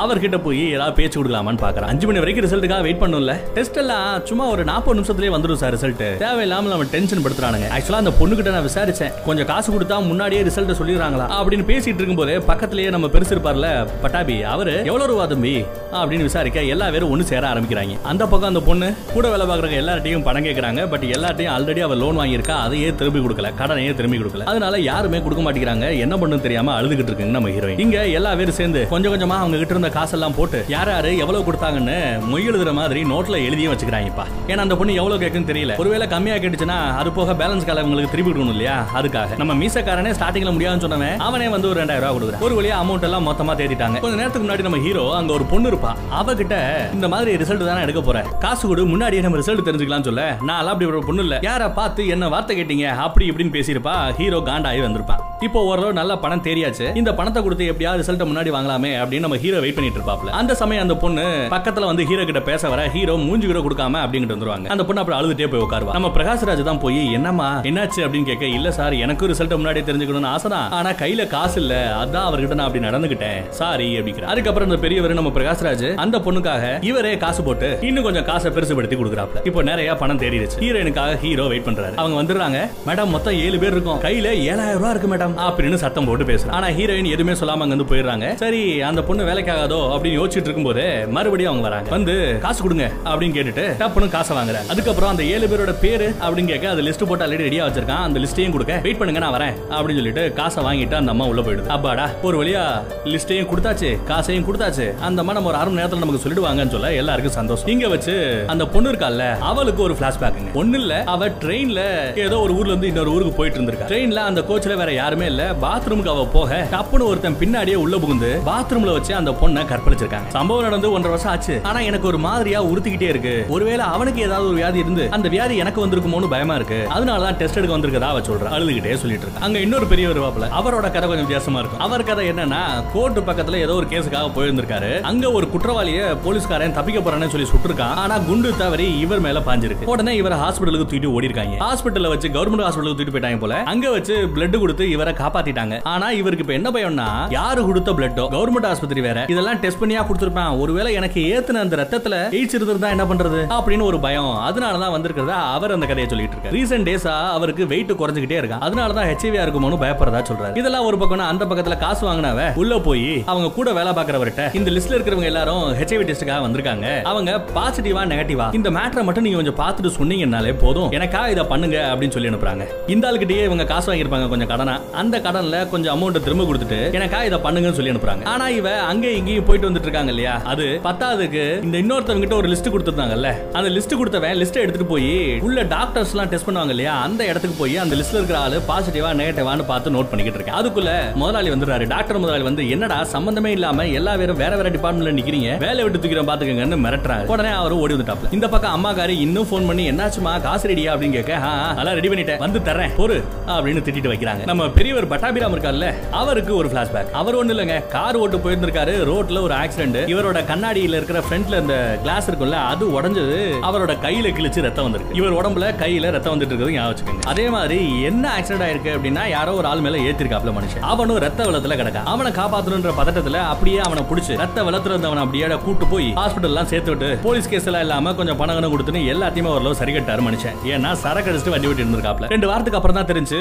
அவர்கிட்ட போய் ஏதாவது பேச்சு கொடுக்கலாமான்னு பாக்குறேன். அஞ்சு மணி வரைக்கும் ரிசல்ட்டுக்காக வெயிட் பண்ணும்ல. டெஸ்ட் எல்லாம் சும்மா ஒரு நாற்பது நிமிஷத்துலயே வந்துடும் சார் ரிசல்ட் தேவையில்லாம நம்ம டென்ஷன் படுத்துறானுங்க. ஆக்சுவலா அந்த பொண்ணு கிட்ட நான் விசாரிச்சேன். கொஞ்சம் காசு கொடுத்தா முன்னாடியே ரிசல்ட் சொல்லிடுறாங்களா அப்படின்னு பேசிட்டு இருக்கும்போது பக்கத்திலேயே நம்ம பெருசு இருப்பார்ல பட்டாபி அவரு எவ்வளவு ரூபா தம்பி? அப்படின்னு விசாரிக்க எல்லா பேரும் ஒண்ணு சேர ஆரம்பிக்கிறாங்க. அந்த பக்கம் அந்த பொண்ணு கூட வேலை பார்க்குறவங்க எல்லார்ட்டையும் பணம் கேட்கறாங்க பட் எல்லார்ட்டையும் ஆல்ரெடி அவர் லோன் வாங்கியிருக்கா. அதையே திரும்பி கொடுக்கல. கடனையே திரும்பி கொடுக்கல. அதனால யாருமே கொடுக்க மாட்டேங்கிறாங்க. என்ன பண்ணுன்னு தெரியாம அழுதுகிட்டு இருக்குங்க நம்ம ஹீரோயின் இங்க எல்லா பேரும் சேர்ந்து கொஞ்சம் கொஞ்சமா அவங்க கிட்ட இருந்த காசெல்லாம் போட்டு யார் யாரு எவ்வளவு கொடுத்தாங்கன்னு மொய் எழுதுற மாதிரி நோட்ல எழுதியும் வச்சுக்கிறாங்கப்பா. ஏன்னா அந்த பொண்ணு எவ்வளவு கேக்குன்னு தெரியல. ஒருவேளை கம்மியா கேட்டுச்சுன்னா அது போக பேலன்ஸ் கால உங்களுக்கு திருப்பி கொடுக்கணும் இல்லையா? அதுக்காக. நம்ம மீசக்காரனே ஸ்டார்டிங்ல முடியாதுன்னு சொன்னவன் அவனே வந்து ஒரு ரெண்டாயிரம் ரூபாய் கொடுக்குறான். ஒரு வழியா அமௌண்ட் எல்லாம் மொத்தமா தேடிட்டாங்க கொஞ்ச நேரத்துக்கு முன்னாடி நம்ம ஹீரோ அங்க ஒரு பொண்ணு இருப்பா. அவகிட்ட இந்த மாதிரி ரிசல்ட் தானே எடுக்க போறேன் காசு கொடு முன்னாடியே நம்ம ரிசல்ட் தெரிஞ்சுக்கலாம் சொல்ல நான் அப்படி ஒரு பொண்ணு இல்ல. யார பார்த்து என்ன வார்த்தை கேட்டீங்க? அப்படி இப்படின்னு பேசியிருப்பா. ஹீரோ காண்டாயி வந்திருப்பான் இப்போ ஓரளவு நல்ல பணம் தெரியாச்சு இந்த பணத்தை கொடுத்து எப்படியாவது ரிசல்ட் முன்னாடி வாங்கலாமே அப்படின்னு நம்ம ஹீரோ வெயிட் பண்ணிட்டு இருப்பாப்ல. அந்த சமயம் அந்த பொண்ணு பக்கத்துல வந்து ஹீரோ கிட்ட பேச வர ஹீரோ மூஞ்சி கூட கொடுக்காம அப்படிங்கிட்டு வந்துருவாங்க. அந்த பொண்ணு அப்புறம் அழுதுட்டே போய் உட்காருவா. நம்ம பிரகாஷ்ராஜ் தான் போய் என்னம்மா என்னாச்சு? அப்படின்னு கேட்க இல்ல சார் எனக்கும் ரிசல்ட் முன்னாடி தெரிஞ்சுக்கணும்னு ஆசை தான். ஆனா கையில காசு இல்ல. அதான் அவர்கிட்ட நான் அப்படி நடந்துகிட்டேன் சாரி அப்படிங்கிற அதுக்கப்புறம் அந்த பெரியவர் நம்ம பிரகாஷ்ராஜ் அந்த பொண்ணுக்காக இவரே காசு போட்டு இன்னும் கொஞ்சம் காசை பெருசுபடுத்தி கொடுக்குறாப்ல. இப்போ நிறைய பணம் தேடிடுச்சு. ஹீரோயினுக்காக ஹீரோ வெயிட் பண்றாரு. அவங்க வந்துடுறாங்க. மேடம் மொத்தம் ஏழு பேர் இருக்கும். கையில ஏழாயிரம் ரூபாய் இருக்கு மேடம் அப்படின்னு சத்தம் போட்டு பேசுறாங்க ஆனா ஹீரோயின் எதுவுமே சொல்லாம அங்க வந்து போயிடுறாங்க. சரி அந்த பொண்ணு வேலைக்காக ஆகாதோ அப்படின்னு யோசிச்சுட்டு இருக்கும்போது மறுபடியும் அவங்க வராங்க. வந்து காசு கொடுங்க அப்படின்னு கேட்டுட்டு டப்புனு காசை வாங்குறாங்க அதுக்கப்புறம் அந்த ஏழு பேரோட பேரு அப்படின்னு கேட்க அந்த லிஸ்ட் போட்டு ஆல்ரெடி ரெடியா வச்சிருக்கான். அந்த லிஸ்டையும் கொடுக்க. வெயிட் பண்ணுங்க நான் வரேன் அப்படின்னு சொல்லிட்டு காசை வாங்கிட்டு அந்த அம்மா உள்ள போயிடுது. அப்பாடா ஒரு வழியா லிஸ்டையும் கொடுத்தாச்சு காசையும் கொடுத்தாச்சு. அந்த அம்மா நம்ம ஒரு அரை மணி நேரத்துல நமக்கு சொல்லிடுவாங்கன்னு சொல்ல எல்லாருக்கும் சந்தோஷம். இங்க வச்சு அந்த பொண்ணு இருக்கால அவளுக்கு ஒரு பிளாஷ்பேக்குங்க ஒண்ணு இல்ல அவ ட்ரெயின்ல ஏதோ ஒரு ஊர்ல இருந்து இன்னொரு ஊருக்கு போயிட்டு இருந்திருக்கா. ட்ரெயின்ல அந்த கோச்ல வேற யாருமே இல்ல. பாத்ரூமுக்கு அவ போக டப்புனு ஒருத்தன் பின்னாடியே உள்ள புகுந்து பாத்ரூம்ல வச்சு அந்த பொண்ணு கற்பழிச்சிருக்காங்க சம்பவம் நடந்து ஒன்றரை வருஷம் ஆச்சு. ஆனா எனக்கு ஒரு மாதிரியா உறுத்திக்கிட்டே இருக்கு. ஒருவேளை அவனுக்கு ஏதாவது ஒரு வியாதி இருந்து அந்த வியாதி எனக்கு வந்திருக்குமோன்னு பயமா இருக்கு. அதனாலதான் டெஸ்ட் எடுக்க வந்திருக்கதா அவ சொல்றா. அழுதுகிட்டே சொல்லிட்டு இருக்கு. அங்க இன்னொரு பெரிய வருவாப்ல அவரோட கதை கொஞ்சம் வித்தியாசமா இருக்கும். அவர் கதை என்னன்னா கோர்ட் பக்கத்துல ஏதோ ஒரு கேஸுக்காக போயிருந்திருக்காரு. அங்க ஒரு குற்றவாளிய போலீஸ்காரன் தப்பிக்க போறான்னு சொல்லி சுட்டிருக்கான். ஆனா குண்டு தவறி இவர் மேல பாஞ்சிருக்கு. உடனே இவரை ஹாஸ்பிட்டலுக்கு தூக்கிட்டு ஓடி இருக்காங்க ஹாஸ்பிட்டல்ல வச்சு கவர்மெண்ட் ஹாஸ்பிட்டலுக்கு தூக்கிட்டு போயிட்டாங்க போல. அங்க வச்சு பிளட் கொடுத்து இவரை காப்பாத்திட்டாங்க. ஆனா இவருக்கு இப்ப என்ன பயம்னா யாரு கொடுத்த பிளட்டோ கவர்மெண்ட் ஆஸ்பத்திரி வேற. இதெல்லாம் டெஸ்ட் பண்ணியா கொடுத்துருப்பேன். ஒருவேளை எனக்கு ஏத்துன அந்த ரத்தத்துல எய்ட்ஸ் இருந்திருந்தா என்ன பண்றது? அப்படின்னு ஒரு பயம். அதனாலதான் வந்திருக்கிறதா அவர் அந்த கதையை சொல்லிட்டு இருக்காரு. ரீசெண்ட் டேஸா அவருக்கு வெயிட் குறைஞ்சிக்கிட்டே இருக்கா அதனாலதான் ஹெச்ஐவியா இருக்குமோனு பயப்படுறதா சொல்றாரு. இதெல்லாம் ஒரு பக்கம்னா அந்த பக்கத்துல காசு வாங்கினவ உள்ள போய் அவங்க கூட வேலை பாக்குறவர்கிட்ட இந்த லிஸ்ட்ல இருக்கிறவங்க எல்லாரும் ஹெச்ஐவி டெஸ்ட்டுக்காக வந்திருக்காங்க. அவங்க பாசிட்டிவா நெகட்டிவா இந்த மேட்டரை மட்டும் நீங்க கொஞ்சம் பார்த்துட்டு சொன்னீங்கன்னாலே போதும். எனக்கா இதை பண்ணுங்க அப்படின்னு சொல்லி அனுப்புறாங்க. இந்த ஆளுகிட்டயே இவங்க காசு வாங்கியிருப்பாங்க கொஞ்சம் கடனா. அந்த கடன்ல கொஞ்சம் அமௌண்ட் திரும்ப கொடுத்துட்டு எனக்கா இதை பண்ணுங்கன்னு சொல்லி அனுப்புறாங்க. ஆனா இவ அங்கே இங்கேயும் போயிட்டு வந்துட்டு இருக்காங்க இல்லையா? அது பத்தாவதுக்கு இந்த இன்னொருத்தவங்க கிட்ட ஒரு லிஸ்ட் கொடுத்துருந்தாங்கல்ல? அந்த லிஸ்ட் கொடுத்தவன் லிஸ்ட் எடுத்துட்டு போய் உள்ள டாக்டர்ஸ் எல்லாம் டெஸ்ட் பண்ணுவாங்க இல்லையா? அந்த இடத்துக்கு போய் அந்த லிஸ்ட்ல இருக்கிற ஆளு பாசிட்டிவா நெகட்டிவான்னு பார்த்து நோட் பண்ணிக்கிட்டு இருக்கேன் அதுக்குள்ள முதலாளி வந்துடுறாரு. டாக்டர் முதலாளி வந்து என்னடா சம்பந்தமே இல்லாம எல்லா பேரும் வேற வேற டிபார்ட்மெண்ட்ல நிக்கிறீங்க? வேலை விட்டு தூக்கிறோம் பாத்துக்கங்கன்னு மிரட்டுறாரு. உடனே அவர் ஓடி வந்துட்டாப்ல. இந்த பக்கம் அம்மாக்காரி இன்னும் ஃபோன் பண்ணி என்னாச்சுமா காசு ரெடியா அப்படின்னு கேட்க "ஆ, அதெல்லாம் ரெடி பண்ணிட்டேன். வந்து தரேன் பொறு அப்படின்னு திட்டிட்டு வைக்கிறாங்க. நம்ம பெரியவர் பட்டாபிராம் இருக்கார்ல அவருக்கு ஒரு பிளாஷ்பேக் அவர் ஒண்ணு இல்லங்க கார் ஓட்டு போயிருந்திருக்காரு ரோட்ல ஒரு ஆக்சிடென்ட் இவரோட கண்ணாடியில இருக்கிற ஃப்ரண்ட்ல இந்த கிளாஸ் இருக்கும்ல அது உடஞ்சது. அவரோட கையில கிழிச்சு ரத்தம் வந்திருக்கு. இவர் உடம்புல கையில ரத்தம் வந்துட்டு இருக்கிறது ஞாபகம் வச்சுக்கோங்க. அதே மாதிரி என்ன ஆக்சிடென்ட் ஆயிருக்கு அப்படின்னா யாரோ ஒரு ஆள் மேல ஏத்திருக்காப்ல மனுஷன். அவனும் ரத்த வெள்ளத்துல கிடக்கா அவனை காப்பாத்தணுன்ற பதட்டத்துல அப்படியே அவனை புடிச்சு ரத்த வெள்ளத்துல இருந்தவனை அப்படியே கூட்டு போய் ஹாஸ்பிட்டல் எல்லாம் சேர்த்து விட்டு போலீஸ் கேஸ் எல்லாம் இல்லாம கொஞ்சம் பணம் கணம் கொடுத்துன்னு எல்லாத்தையுமே ஓரளவு சரி கட்டாரு மனுஷன். ஏன்னா சரக்கு அடிச்சுட்டு வண்டி விட்டு இருந்திருக்காப்ல ரெண்டு வாரத்துக்கு அப்புறம் தான் தெரிஞ்சு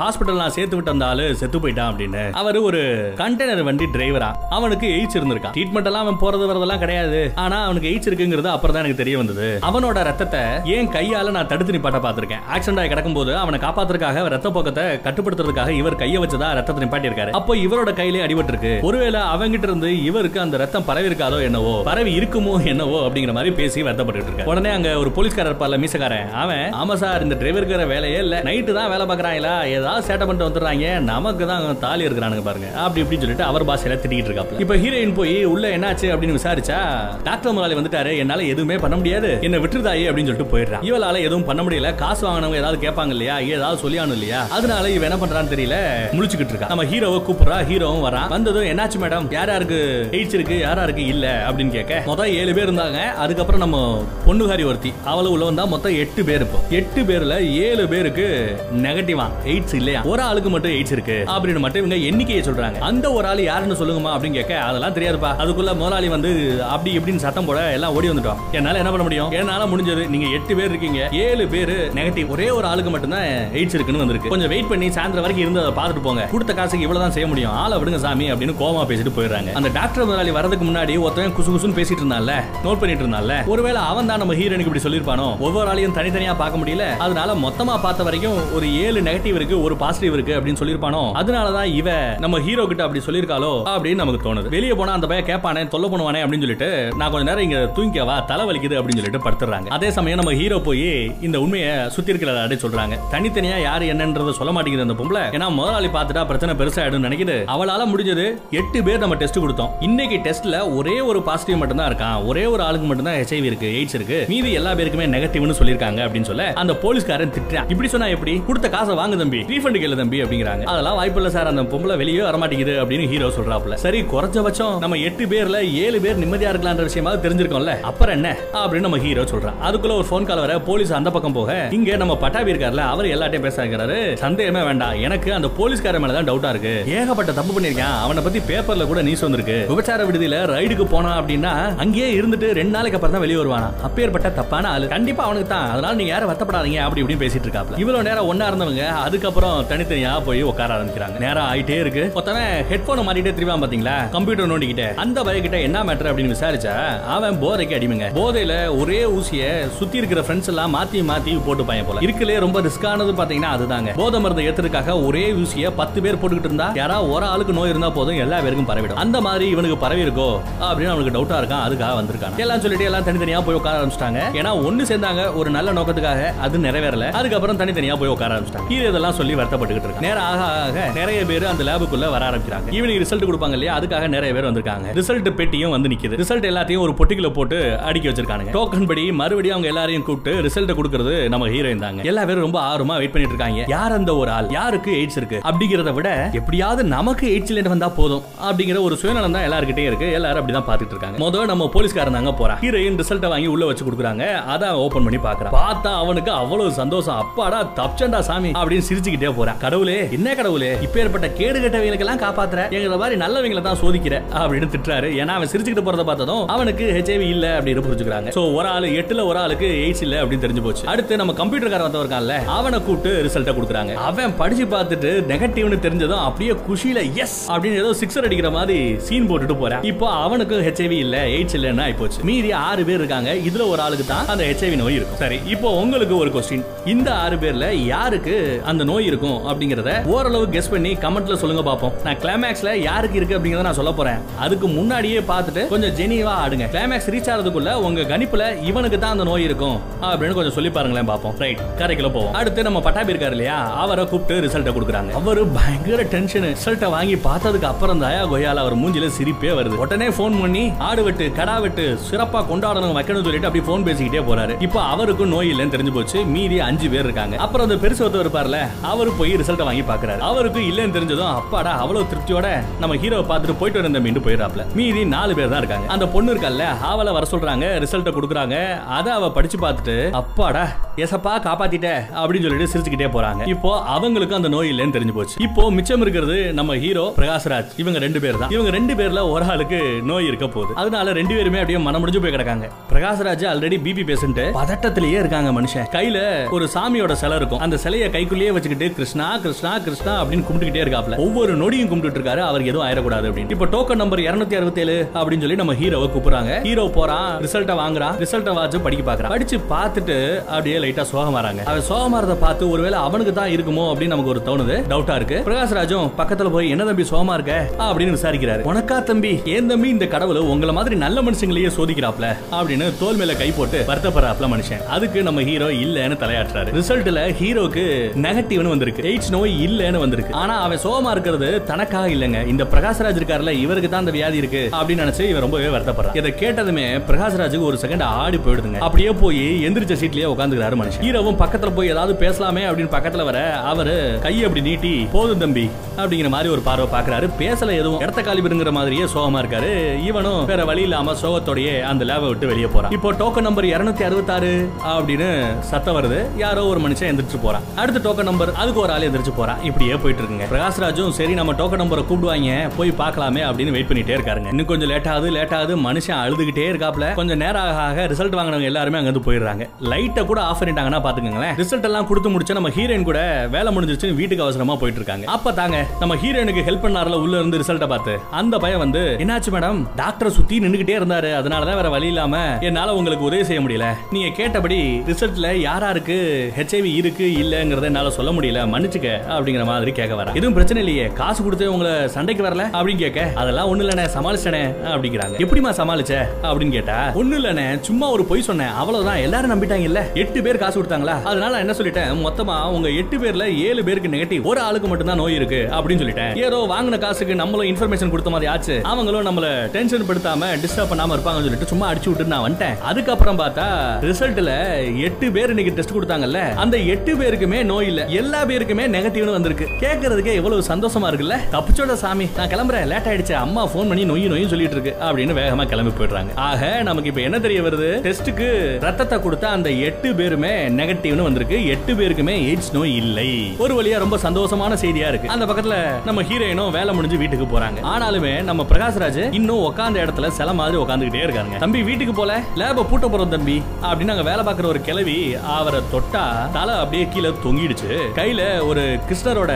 ஹாஸ்பிட்டல் நான் சேர்த்து விட்டு அந்த ஆளு செத்து போயிட்டான் அப்படின்னு. அவர் ஒரு கண்டெய்னர் வண்டி டிரைவரா அவனுக்கு எய்ட்ஸ் இருந்திருக்கான் ட்ரீட்மெண்ட் எல்லாம் அவன் போறது வரதெல்லாம் கிடையாது. ஆனா அவனுக்கு எய்ட்ஸ் இருக்குங்கிறது அப்புறம் தான் எனக்கு தெரிய வந்தது. அவனோட ரத்தத்தை ஏன் கையால நான் தடுத்து நிப்பாட்ட பார்த்திருக்கேன்? ஆக்சிடென்ட் ஆகி கிடக்கும் போது அவனை காப்பாத்துறதுக்காக ரத்த போக்கத்தை கட்டுப்படுத்துறதுக்காக இவர் கையை வச்சதா ரத்தத்தை நிப்பாட்டி இருக்காரு அப்போ இவரோட கையிலே அடிபட்டு இருக்கு ஒருவேளை அவங்கிட்ட இருந்து இவருக்கு அந்த ரத்தம் பரவி இருக்காதோ என்னவோ பரவி இருக்குமோ என்னவோ அப்படிங்கிற மாதிரி பேசி வருத்தப்பட்டு இருக்காரு. உடனே அங்க ஒரு போலீஸ்காரர் இருப்பார்ல மீசக்காரன். அவன் ஆமா சார் இந்த டிரைவருக்கு வேலையே இல்ல. நைட்டு தான் வேலை பாக்குறாங்களா ஏதாவது சேட்டை பண்ணிட்டு வந்துடுறாங்க. நமக்கு தான் தாலி இருக்கிறானுங்க பாருங்க. அப்படி இப்படின்னு சொல்லிட்டு அவர் பாஷையில திட்டிட்டு இருக்காப்ல இப்ப ஹீரோயின் போய் உள்ள என்னாச்சு அப்படின்னு விசாரிச்சா டாக்டர் முதலாளி வந்துட்டாரு என்னால எதுவுமே பண்ண முடியாது. என்ன விட்டுருதாயே அப்படின்னு சொல்லிட்டு போயிடுறான். இவளால எதுவும் பண்ண முடியல. காசு வாங்கினவங்க ஏதாவது கேட்பாங்க இல்லையா? ஏதாவது சொல்லியானு இல்லையா? அதனால இவ என்ன பண்றான்னு தெரியல முழிச்சுக்கிட்டு இருக்கா நம்ம ஹீரோவை கூப்பிடுறா ஹீரோவும் வரான் வந்ததும் என்னாச்சு மேடம் யார் யாருக்கு எயிட்ஸ் இருக்கு? யார் யாருக்கு இல்ல? அப்படின்னு கேட்க மொத்தம் ஏழு பேர் இருந்தாங்க. அதுக்கப்புறம் நம்ம பொண்ணுகாரி ஒருத்தி. அவளு உள்ள வந்தா மொத்தம் எட்டு பேர் இப்போ எட்டு பேர்ல ஏழு பேருக்கு நெகட்டிவா எயிட்ஸ் இல்லையா? ஒரு ஆளுக்கு மட்டும் எயிட்ஸ் இருக்கு அப்படின்னு மட்டும் இவங்க எண்ணிக்கையை சொல்றாங்க. அந்த ஒரு ஆள் யாருன்னு சொல்லுங்கம்மா அப்படின்னு கேட்க அதெல்லாம் தெரியாதுப்பா. அதுக்குள்ள முதலாளி வந்து அப்படி இப்படின்னு சத்தம் போட எல்லாம் ஓடி வந்துட்டோம். என்னால என்ன பண்ண முடியும்? என்னால முடிஞ்சது நீங்க எட்டு பேர் இருக்கீங்க. ஏழு பேர் நெகட்டிவ் ஒரே ஒரு ஆளுக்கு மட்டும்தான் எய்ட்ஸ் இருக்குன்னு வந்திருக்கு. கொஞ்சம் வெயிட் பண்ணி சாயந்தரம் வரைக்கும் இருந்து அதை பார்த்துட்டு போங்க. கொடுத்த காசுக்கு இவ்வளவுதான் செய்ய முடியும். ஆளை விடுங்க சாமி அப்படின்னு கோமா பேசிட்டு போயிடுறாங்க. அந்த டாக்டர் முதலாளி வரதுக்கு முன்னாடி ஒருத்தன் குசு குசுன்னு பேசிட்டு இருந்தான்ல. நோட் பண்ணிட்டு இருந்தான்ல. ஒருவேளை அவன் தான் நம்ம ஹீரோனுக்கு இப்படி சொல்லிருப்பானோ ஒவ்வொரு ஆளையும் தனித்தனியா பார்க்க முடியல. அதனால மொத்தமா பார்த்த வரைக்கும் ஒரு ஏழு நெகட்டிவ் இருக்கு ஒரு பாசிட்டிவ் இருக்கு அப்படின்னு சொல்லிருப்பானோ அதனாலதான் இவ நம்ம ஹீரோ கிட்ட அப்படி சொல்லிருக்காளோ அப்படின்னு நமக்கு தோணுது. வெளியே போனா அந்த பையன் கேட்பானே தொல்லை பண்ணுவானே அப்படின்னு சொல்லிட்டு நான் கொஞ்ச நேரம் இங்க தூங்கிக்கவா? தலை வலிக்குது அப்படின்னு சொல்லிட்டு படுத்துறாங்க. அதே சமயம் நம்ம ஹீரோ போய் இந்த உண்மையை சுத்தி இருக்கிற அடை சொல்றாங்க. தனித்தனியா யாரு என்னன்றதை சொல்ல மாட்டேங்குது அந்த பொம்பளை. ஏன்னா முதலாளி பார்த்துட்டா பிரச்சனை பெருசாயிடும் நினைக்குது. அவளால முடிஞ்சது எட்டு பேர் நம்ம டெஸ்ட் கொடுத்தோம். இன்னைக்கு டெஸ்ட்ல ஒரே ஒரு பாசிட்டிவ் மட்டும் தான் இருக்கான். ஒரே ஒரு ஆளுக்கு மட்டும் தான் ஹெச்ஐவி இருக்கு எய்ட்ஸ் இருக்கு. மீதி எல்லா பேருக்குமே நெகட்டிவ்னு சொல்லிருக்காங்க அப்படின்னு சொல்ல அந்த போலீஸ்காரன் திட்டுறான். இப்படி சொன்னா எப்படி? கொடுத்த காசை வாங்க தம்பி. ரீஃபண்ட் கேளு தம்பி அப்படிங்கிறாங்க. அதெல்லாம் வாய்ப்பு இல்ல சார். அந்த பொம்பளை வெளியே வரமாட்டேங்குது அப்படின்னு ஹீரோ சொல்றாப்ல சரி குறைஞ்சபட்சம் நம்ம எட்டு பேர்ல ஏழு பேர் நிம்மதியா இருக்கலாம்ன்ற விஷயமா தெரிஞ்சிருக்கோம்ல. அப்புறம் என்ன? அப்படின்னு நம்ம ஹீரோ சொல்றான். அதுக்குள்ள ஒரு போன் கால் வர போலீஸ் அந்த பக்கம் போக இங்க நம்ம பட்டாபி இருக்காருல அவர் எல்லாட்டையும் பேச இருக்கிறாரு சந்தேகமே வேண்டாம். எனக்கு அந்த போலீஸ்கார மேலதான் டவுட்டா இருக்கு. ஏகப்பட்ட தப்பு பண்ணிருக்கான். அவனை பத்தி பேப்பர்ல கூட நியூஸ் வந்திருக்கு. விபச்சார விடுதியில ரைடுக்கு போனா அப்படின்னா அங்கேயே இருந்துட்டு ரெண்டு நாளைக்கு அப்புறம் தான் வெளியே வருவானா? அப்பேற்பட்ட தப்பான ஆளு. கண்டிப்பா அவனுக்கு தான். அதனால நீங்க யாரும் வருத்தப்படாதீங்க அப்படி இப்படின்னு பேசிட்டு இருக்காப்ல. இவ்வளவு நேரம் ஒன்னா இருந்தவங்க அதுக்கப்புறம் தனித்தனியா போய் உட்கார ஆரம்பிக்கிறாங்க. நேரம் ஆயிட்டே இருக்கு. மொத்தமே ஹெட்போன் மாட்டிட்டே திரும்பி பாத்தீங்களா? கம்ப்யூட்டர் பண்ணிக்கிட்ட அந்த பயக்கிட்ட என்ன மேட்டர் அப்படின்னு விசாரிச்சா அவன் போதைக்கு அடிமைங்க. போதையில ஒரே ஊசிய சுத்தி இருக்கிற ஃப்ரெண்ட்ஸ் எல்லாம் மாத்தி மாத்தி போட்டு பையன் போல. இருக்கலே ரொம்ப ரிஸ்கானது பாத்தீங்கன்னா அதுதாங்க. போதை மருந்து ஏத்துறதுக்காக ஒரே ஊசிய பத்து பேர் போட்டுக்கிட்டு இருந்தா யாரா ஒரு ஆளுக்கு நோய் இருந்தா போதும் எல்லா பேருக்கும் பரவிடும். அந்த மாதிரி இவனுக்கு பரவி இருக்கோ அப்படின்னு அவனுக்கு டவுட்டா இருக்கான். அதுக்காக வந்திருக்கான். எல்லாம் சொல்லிட்டு எல்லாம் தனித்தனியா போய் உட்கார ஆரம்பிச்சிட்டாங்க. ஏன்னா ஒண்ணு சேர்ந்தாங்க ஒரு நல்ல நோக்கத்துக்காக அது நிறைவேறல. அதுக்கப்புறம் தனித்தனியா போய் உட்கார ஆரம்பிச்சிட்டாங்க. இது இதெல்லாம் சொல்லி வருத்தப்பட்டுக்கிட்டு இருக்காங்க நேரம் ஆக ஆக நிறைய பேர் அந்த லேபுக்குள்ள வர ஆரம்பிக்கிறாங்க. ஈவினிங் ரிசல்ட் கொடுப்பாங்க இல்லையா? அதுக்காக நிறைய பேர் வந்திருக்காங்க. ரிசல்ட் பெட்டியும் வந்து நிக்குது. ரிசல்ட் எல்லாத்தையும் ஒரு பொட்டிக்குள்ள போட்டு அடுக்கி வச்சிருக்காங்க டோக்கன் படி மறுபடியும் அவங்க எல்லாரையும் கூப்பிட்டு ரிசல்ட் கொடுக்கறது நம்ம ஹீரோயின் தாங்க. எல்லா பேரும் ரொம்ப ஆர்வமா வெயிட் பண்ணிட்டு இருக்காங்க. யார் அந்த ஒரு ஆள்? யாருக்கு எய்ட்ஸ் இருக்கு? அப்படிங்கறத விட எப்படியாவது நமக்கு எய்ட்ஸ் இல்லைன்னு வந்தா போதும் அப்படிங்கிற ஒரு சுயநலம் தான் எல்லாருக்கிட்டே இருக்கு. எல்லாரும் அப்படிதான் பாத்துட்டு இருக்காங்க. முதல்ல நம்ம போலீஸ்காரன் தாங்க போறா ஹீரோயின் ரிசல்ட்டை வாங்கி உள்ள வச்சு கொடுக்குறாங்க. அதை ஓபன் பண்ணி பாக்குறான் பார்த்தா அவனுக்கு அவ்வளவு சந்தோஷம். அப்பாடா தப்சண்டா சாமி அப்படின்னு சிரிச்சுக்கிட்டே போறான். கடவுளே என்ன கடவுளே? இப்பேற்பட்ட கேடு கெட்டவங்களுக்கு எல்லாம் காப்பாத்துற. எங்களை மாதிரி நல்லவங்களை தான் சோதிக்கிற. அப்படின்னு திட்டுறாரு. ஏன்னா அவன் சிரிச்சுக்கிட்டு போறத பார்த்ததும் அவனுக்கு ஹெச்ஐவி இல்ல அப்படின்னு புரிஞ்சுக்கிறாங்க. சோ ஒரு ஆளு எட்டுல ஒரு ஆளுக்கு எய்ட்ஸ் இல்ல அப்படின்னு தெரிஞ்சு போச்சு. அடுத்து நம்ம கம்ப்யூட்டர் காரன் இருக்கான்ல அவனை கூப்பிட்டு ரிசல்ட்டை கொடுக்குறாங்க. அவன் படிச்சு பார்த்துட்டு நெகட்டிவ்னு தெரிஞ்சதும் அப்படியே குஷியில எஸ் அப்படின்னு ஏதோ சிக்ஸர் அடிக்கிற மாதிரி சீன் போட்டுட்டு போறான். இப்போ அவனுக்கு ஹெச்ஐவி இல்ல எய்ட்ஸ் இல்லைன்னா ஆயிப்போச்சு. மீதி ஆறு பேர் இருக்காங்க. இதுல ஒரு ஆளுக்கு தான் அந்த ஹெச்ஐவி நோய் இருக்கும். சரி இப்போ உங்களுக்கு ஒரு கொஸ்டின் இந்த ஆறு பேர்ல யாருக்கு அந்த நோய் இருக்கும் அப்படிங்கறத ஓரளவு கெஸ் பண்ணி கமெண்ட்ல சொல்லுங்க பாப்போம் நான் கிளைமேக்ஸ்ல யாருக்கு இருக்கு அப்படிங்கறத நான் சொல்ல போறேன். அதுக்கு முன்னாடியே பார்த்துட்டு கொஞ்சம் ஜெனிவா ஆடுங்க. கிளைமேக்ஸ் ரீச் ஆகிறதுக்குள்ள உங்க கணிப்புல இவனுக்கு தான் அந்த நோய் இருக்கும். அப்படின்னு கொஞ்சம் சொல்லி பாருங்களேன் பாப்போம். ரைட் கரைக்குள்ள போவோம். அடுத்து நம்ம பட்டாபி இருக்காரு இல்லையா? அவரை கூப்பிட்டு ரிசல்ட்டை கொடுக்குறாங்க. அவரு பயங்கர டென்ஷன் ரிசல்ட்டை வாங்கி பார்த்ததுக்கு அப்புறம் தயா கொய்யால அவர் மூஞ்சில சிரிப்பே வருது. உடனே ஃபோன் பண்ணி ஆடு வெட்டு கடா வெட்டு சிறப்பா கொண்டாடணும் வைக்கணும்னு சொல்லிட்டு அப்படி ஃபோன் பேசிக்கிட்டே போறாரு. இப்போ அவருக்கும் நோய் இல்லைன்னு தெரிஞ்சு போச்சு. மீதி அஞ்சு பேர் இருக்காங்க. அப்புறம் அந்த பெருசு ஒருத்தர் இருப்பார்ல அவரு போய் ரிசல்ட்டை வாங்கி பாக்குறாரு அவருக்கு இல்லைன்னு தெரிஞ்சதும் அப்பாடா அவ்வளவு திருப்தியோட நம்ம ஹீரோவை பார்த்துட்டு போயிட்டு வந்த மீண்டு போயிடறாப்ல மீதி நாலு பேர் தான் இருக்காங்க. அந்த பொண்ணு இருக்கல்ல அவளை வர சொல்றாங்க ரிசல்ட்டை கொடுக்குறாங்க. அதை அவ படிச்சு பார்த்துட்டு அப்பாடா எசப்பா காப்பாத்திட்ட அப்படின்னு சொல்லிட்டு சிரிச்சுக்கிட்டே போறாங்க. இப்போ அவங்களுக்கு அந்த நோய் இல்லைன்னு தெரிஞ்சு போச்சு. இப்போ மிச்சம் இருக்கிறது நம்ம ஹீரோ பிரகாஷ்ராஜ். இவங்க ரெண்டு பேர் தான். இவங்க ரெண்டு பேர்ல ஒரு ஆளுக்கு நோய் இருக்க போகுது. அதனால ரெண்டு பேருமே அப்படியே மனம் முடிஞ்சு போய் கிடக்காங்க. பிரகாஷ்ராஜ் ஆல்ரெடி பிபி பேஷண்ட் பதட்டத்திலேயே இருக்காங்க மனுஷன். கையில ஒரு சாமியோட சிலை இருக்கும். அந்த சிலையை கைக்குள்ளேயே வச்சுக்கிட்டு கிருஷ்ணா கிருஷ்ணா கிருஷ்ணா அப்படின்னு கும்பிட்டுக்கிட்டே இருக்காப்ல ஒவ்வொரு நொடியும் கும்பிட்டு இருக்காரு. அவருக்கு எதுவும் ஆயிடக்கூடாது அப்படின்னு. இப்போ டோக்கன் நம்பர் இருநூத்தி அறுபத்தி ஏழு அப்படின்னு சொல்லி நம்ம ஹீரோவை கூப்பிடுறாங்க. ஹீரோ போறான் ரிசல்ட்டை வாங்குறான் ரிசல்ட்டை வாச்சு படிக்க பாக்குறான் படிச்சு பார்த்துட்டு அப்படியே லைட்டா சோகம் வராங்க. அவன் சோகம் வரதை பார்த்து ஒருவேளை அவனுக்கு தான் இருக்குமோ அப்படின்னு நமக்கு ஒரு தோணுது டவுட்டா இருக்கு. பிரகாஷ்ராஜும் பக்கத்துல போய் என்ன தம்பி சோகமா இருக்க? அப்படின்னு விசாரிக்கிறாரு. உனக்கா தம்பி? ஏன் தம்பி இந்த கடவுள் உங்களை மாதிரி நல்ல மனுஷங்களையே சோதிக்கிறாப்ல? அப்படின்னு தோல் மேல கை போட்டு வருத்தப்படுறாப்ல மனுஷன். அதுக்கு நம்ம ஹீரோ இல்லன்னு தலையாட்டுறாரு. ரிசல்ட்ல ஹீரோக்கு நெகட்டிவ்னு வந்திருக்கு. எய்ட்ஸ் நோய் இல்லன்னு வந்திருக்கு. ஆனா அவன் சோகமா இருக்கிறது தனக்காக இல்லங்க. இந்த பிரகாஷ்ராஜ் இருக்காருல இவருக்கு தான் அந்த வியாதி இருக்கு அப்படின்னு நினைச்சு இவன் ரொம்பவே வருத்தப்படுறான். இதை கேட்டதுமே பிரகாஷ்ராஜுக்கு ஒரு செகண்ட் ஆடி போயிடுதுங்க. அப்படியே போய் எந்திரிச்ச சீட்லயே உட்காந்துக்கிறாரு மனுஷன். ஹீரோவும் பக்கத்துல போய் ஏதாவது பேசலாமே அப்படின்னு பக்கத்துல வர அவரு கையை அப்படி நீட்டி போதும் தம்பி அப்படிங்கிற மாதிரி ஒரு பார்வை பாக்குறாரு பேசல எதுவும். இடத்த காலிபருங்கிற மாதிரியே சோகமா இருக்காரு. இவனும் வேற வழி இல்லாம சோகத்தோடயே அந்த லேபை விட்டு வெளியே போறான். இப்போ டோக்கன் நம்பர் இருநூத்தி அறுபத்தாறு அப்படின்னு சத்தம் வருது. யாரோ ஒரு மனுஷன் எந்திரிச்சு போறான். அடுத்த டோக்கன் நம்பர் அதுக்கு ஒரு ஆள் எந்திரிச்சு போறான். இப்படியே போயிட்டு இருக்குங்க. பிரகாஷ்ராஜும் சரி நம்ம டோக்கன் நம்பரை கூப்பிடுவாங்க. போய் பார்க்கலாமே அப்படின்னு வெயிட் பண்ணிட்டே இருக்காருங்க. இன்னும் கொஞ்சம் லேட் ஆகுது லேட் ஆகுது. மனுஷன் அழுதுகிட்டே இருக்காப்ல கொஞ்சம் நேரம் ஆக ஆக ரிசல்ட் வாங்கினவங்க எல்லாருமே அங்க வந்து போயிடுறாங்க லைட்டை கூட ஆஃப் பண்ணிட்டாங்கன்னா ரிசல்ட் எல்லாம் கொடுத்து முடிச்சு நம்ம ஹீரோயின் கூட வேலை முடிஞ்சிருச்சுன்னு வீட்டுக்கு அவசரமா போயிட்டு இருக்காங்க அப்ப தாங்க நம்ம ஹீரோயினுக்கு ஹெல்ப் பண்ணார்ல உள்ள இருந்து ரிசல்ட்டை பார்த்து. அந்த பையன் வந்து என்னாச்சு மேடம் டாக்டரை சுத்தி நின்னுகிட்டே இருந்தாரு. அதனாலதான் வேற வழி இல்லாம என்னால உங்களுக்கு உதவி செய்ய முடியல. நீங்க கேட்டபடி ரிசல்ட்ல யாராருக்கு ஹெச்ஐவி இருக்கு இல்லங்கிறத என்னால சொல்ல முடியல. மன்னிச்சுக்க அப்படிங்கிற மாதிரி கேட்க வர எதுவும் பிரச்சனை இல்லையே. காசு கொடுத்து உங்களை சண்டைக்கு வரல? அப்படின்னு கேட்க அதெல்லாம் ஒண்ணு இல்லனே சமாளிச்சனே அப்படிங்கிறாங்க. எப்படிமா சமாளிச்ச? அப்படின்னு கேட்டா ஒண்ணு இல்லனே சும்மா ஒரு பொய் சொன்னேன். அவ்வளவுதான். எல்லாரும் நம்பிட்டாங்க இல்ல எட்டு பேர் காசு கொடுத்தாங்களா? அதனால என்ன சொல்லிட்டேன்? மொத்தமா உங்க எட்டு பேர்ல ஏழு பேருக்கு நெகட்டிவ் ஒரு ஆளுக்கு மட்டும் தான் நோய் இருக்கு அப்படின்னு சொல்லிட்டேன். ஏதோ வாங்கின காசுக்கு நம்மளும் இன்ஃபர்மேஷன் கொடுத்த மாதிரி ஆச்சு. அவங்களும் நம்மள டென்ஷன் படுத்தாம டிஸ்டர்ப் பண்ணாம இருப்பாங்கன்னு சொல்லிட்டு சும்மா அடிச்சு விட்டு நான் வந்துட்டேன். அதுக்கப்புறம் பார்த்தா ரிசல்ட்ல எட்டு பேர் இன்னைக்கு டெஸ்ட் கொடுத்தாங்கல்ல? அந்த எட்டு பேருக்குமே நோய் இல்ல. எல்லா பேருக்குமே நெகட்டிவ்னு வந்திருக்கு. கேட்கறதுக்கே எவ்வளவு சந்தோஷமா இருக்குல்ல? தப்பிச்சோட சாமி. நான் கிளம்புறேன். லேட் ஆயிடுச்சு. அம்மா ஃபோன் பண்ணி நொய் நொய்யும் சொல்லிட்டு இருக்கு. அப்படின்னு வேகமா கிளம்பி போயிடுறாங்க. ஆக நமக்கு இப்ப என்ன தெரிய வருது? டெஸ்ட்டுக்கு ரத்தத்தை கொடுத்த அந்த எட்டு பேருமே நெகட்டிவ்னு வந்திருக்கு. எட்டு பேருக்குமே எய்ட்ஸ் நோய் இல்லை. ஒரு வழியா ரொம்ப சந்தோஷமான செய்தியா இருக்கு. அந்த பக்கத்துல நம்ம ஹீரோயினும் வேலை முடிஞ்சு வீட்டுக்கு போறாங்க. ஆனாலுமே நம்ம பிரகாஷ்ராஜ் இன்னும் உட்காந்த இடத்துல சில மாதிரி உட்காந்துக்கிட்டே இருக்காங்க தம்பி வீட்டுக்கு போல? லேப பூட்ட போறோம் தம்பி. அப்படின்னு நாங்க வேலை பார்க்குற ஒரு கிளவி அவரை தொட்டா தலை அப்படியே கீழே தொங்கிடுச்சு. கையில ஒரு கிருஷ்ணரோட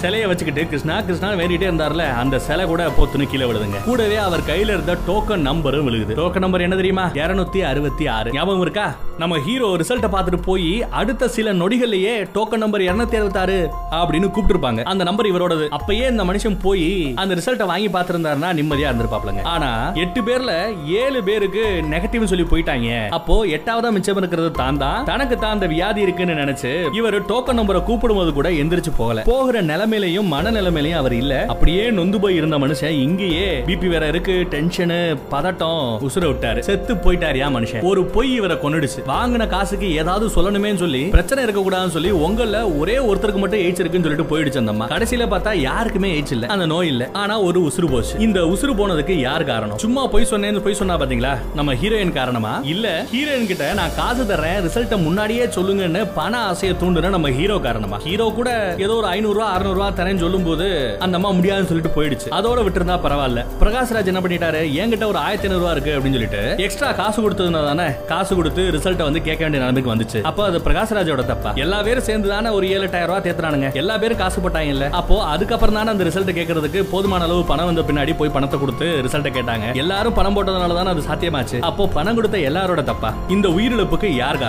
சிலையை வச்சுக்கிட்டு கிருஷ்ணா கிருஷ்ணா வேண்டிட்டே இருந்தார்ல அந்த சிலை கூட பொத்துன்னு கீழே விழுதுங்க. கூடவே அவர் கையில இருந்த டோக்கன் நம்பரும் விழுகுது. டோக்கன் நம்பர் என்ன தெரியுமா? இருநூத்தி அறுபத்தி ஆறு. ஞாபகம் இருக்கா? நம்ம ஹீரோ ரிசல்ட்டை பார்த்துட்டு போய் அடுத்த சில நொடிகள்லயே டோக்கன் நம்பர் இருநூத்தி அறுபத்தி ஆறு அப்படின்னு கூப்பிட்டுருப்பாங்க. அந்த நம்பர் இவரோடது. அப்பயே இந்த மனுஷன் போய் அந்த ரிசல்ட்டை வாங்கி பார்த்திருந்தாருன்னா நிம்மதியா இருந்திருப்பாப்லங்க ஆனா எட்டு பேர்ல ஏழு பேருக்கு நெகட்டிவ் சொல்லி போயிட்டாங்க. அப்போ எட்டாவதா மிச்சம் இருக்கிறது தான் தான் தனக்கு தான் அந்த வியாதி இருக்குன்னு நினைச்சு இவர் டோக்கன் நம்பரை கூப்பிடும்போது கூட எந்திரிச்சு போகல. போகிற நிலைமையிலையும் மனநிலைமையிலையும் அவர் இல்ல. அப்படியே நொந்து போய் இருந்த மனுஷன் இங்கேயே பிபி வேற இருக்கு டென்ஷனு பதட்டம் உசுர விட்டாரு. செத்து போயிட்டாரியா மனுஷன். ஒரு பொய் இவரை கொன்னுடுச்சு. வாங்கின காசுக்கு ஏதாவது சொல்லணுமே சொல்லி பிரச்சனை இருக்க கூடாதுன்னு சொல்லி உங்கள ஒரே ஒருத்தருக்கு மட்டும் எய்ட்ஸ் இருக்குன்னு சொல்லிட்டு போயிடுச்சு அந்த அம்மா. கடைசியில பார்த்தா யாருக்குமே எய்ட்ஸ் இல்ல அந்த நோய் இல்ல. ஆனா ஒரு உசுறு போச்சு. இந்த உசுறு போனதுக்கு யார் காரணம்? சும்மா போய் சொன்னேன்னு போய் சொன்னா பாத்தீங்களா? நம்ம ஹீரோயின் காரணமா? இல்ல ஹீரோயின் கிட்ட நான் காசு தர்றேன் ரிசல்ட்ட முன்னாடியே சொல்லுங்கன்னு பண ஆசையை தூண்டுன நம்ம ஹீரோ காரணமா? ஹீரோ கூட ஏதோ ஒரு ஐநூறு ரூபா அறுநூறு ரூபா தரேன்னு சொல்லும் போது அந்த அம்மா முடியாதுன்னு சொல்லிட்டு போயிடுச்சு. அதோட விட்டுருந்தா பரவாயில்ல. பிரகாஷ்ராஜ் என்ன பண்ணிட்டாரு? என்கிட்ட ஒரு ஆயிரத்தி ஐநூறு ரூபா இருக்கு அப்படின்னு சொல்லிட்டு எக்ஸ்ட்ரா காசு கொடுத்ததுனால தானே காசு கொடுத்து ரிசல்ட்டை வந்து கேட்க வேண்டிய நிலைமைக்கு வந்துச்சு. அப்போ அது பிரகாஷ்ராஜோட தப்பா? எல்லா பேரும் சேர்ந்து தானே ஒரு ஏழு எட்டாயிரம் ரூபா தேத்துறானுங்க. எல்லா பேரும் காசு போட்டாங்க இல்ல அப்போ அதுக்கப்புறம் தானே அந்த ரிசல்ட் கேட்கறதுக்கு போதுமான அளவு பணம் வந்த பின்னாடி போய் பணத்தை கொடுத்து ரிசல்ட்டை கேட்டாங்க. எல்லாரும் பணம் போட்டதுனால தானே அது சாத்தியமாச்சு. அப்போ பணம் கொடுத்த எல்லாரோட தப்பா? இந்த உயிரிழப்புக்கு யார்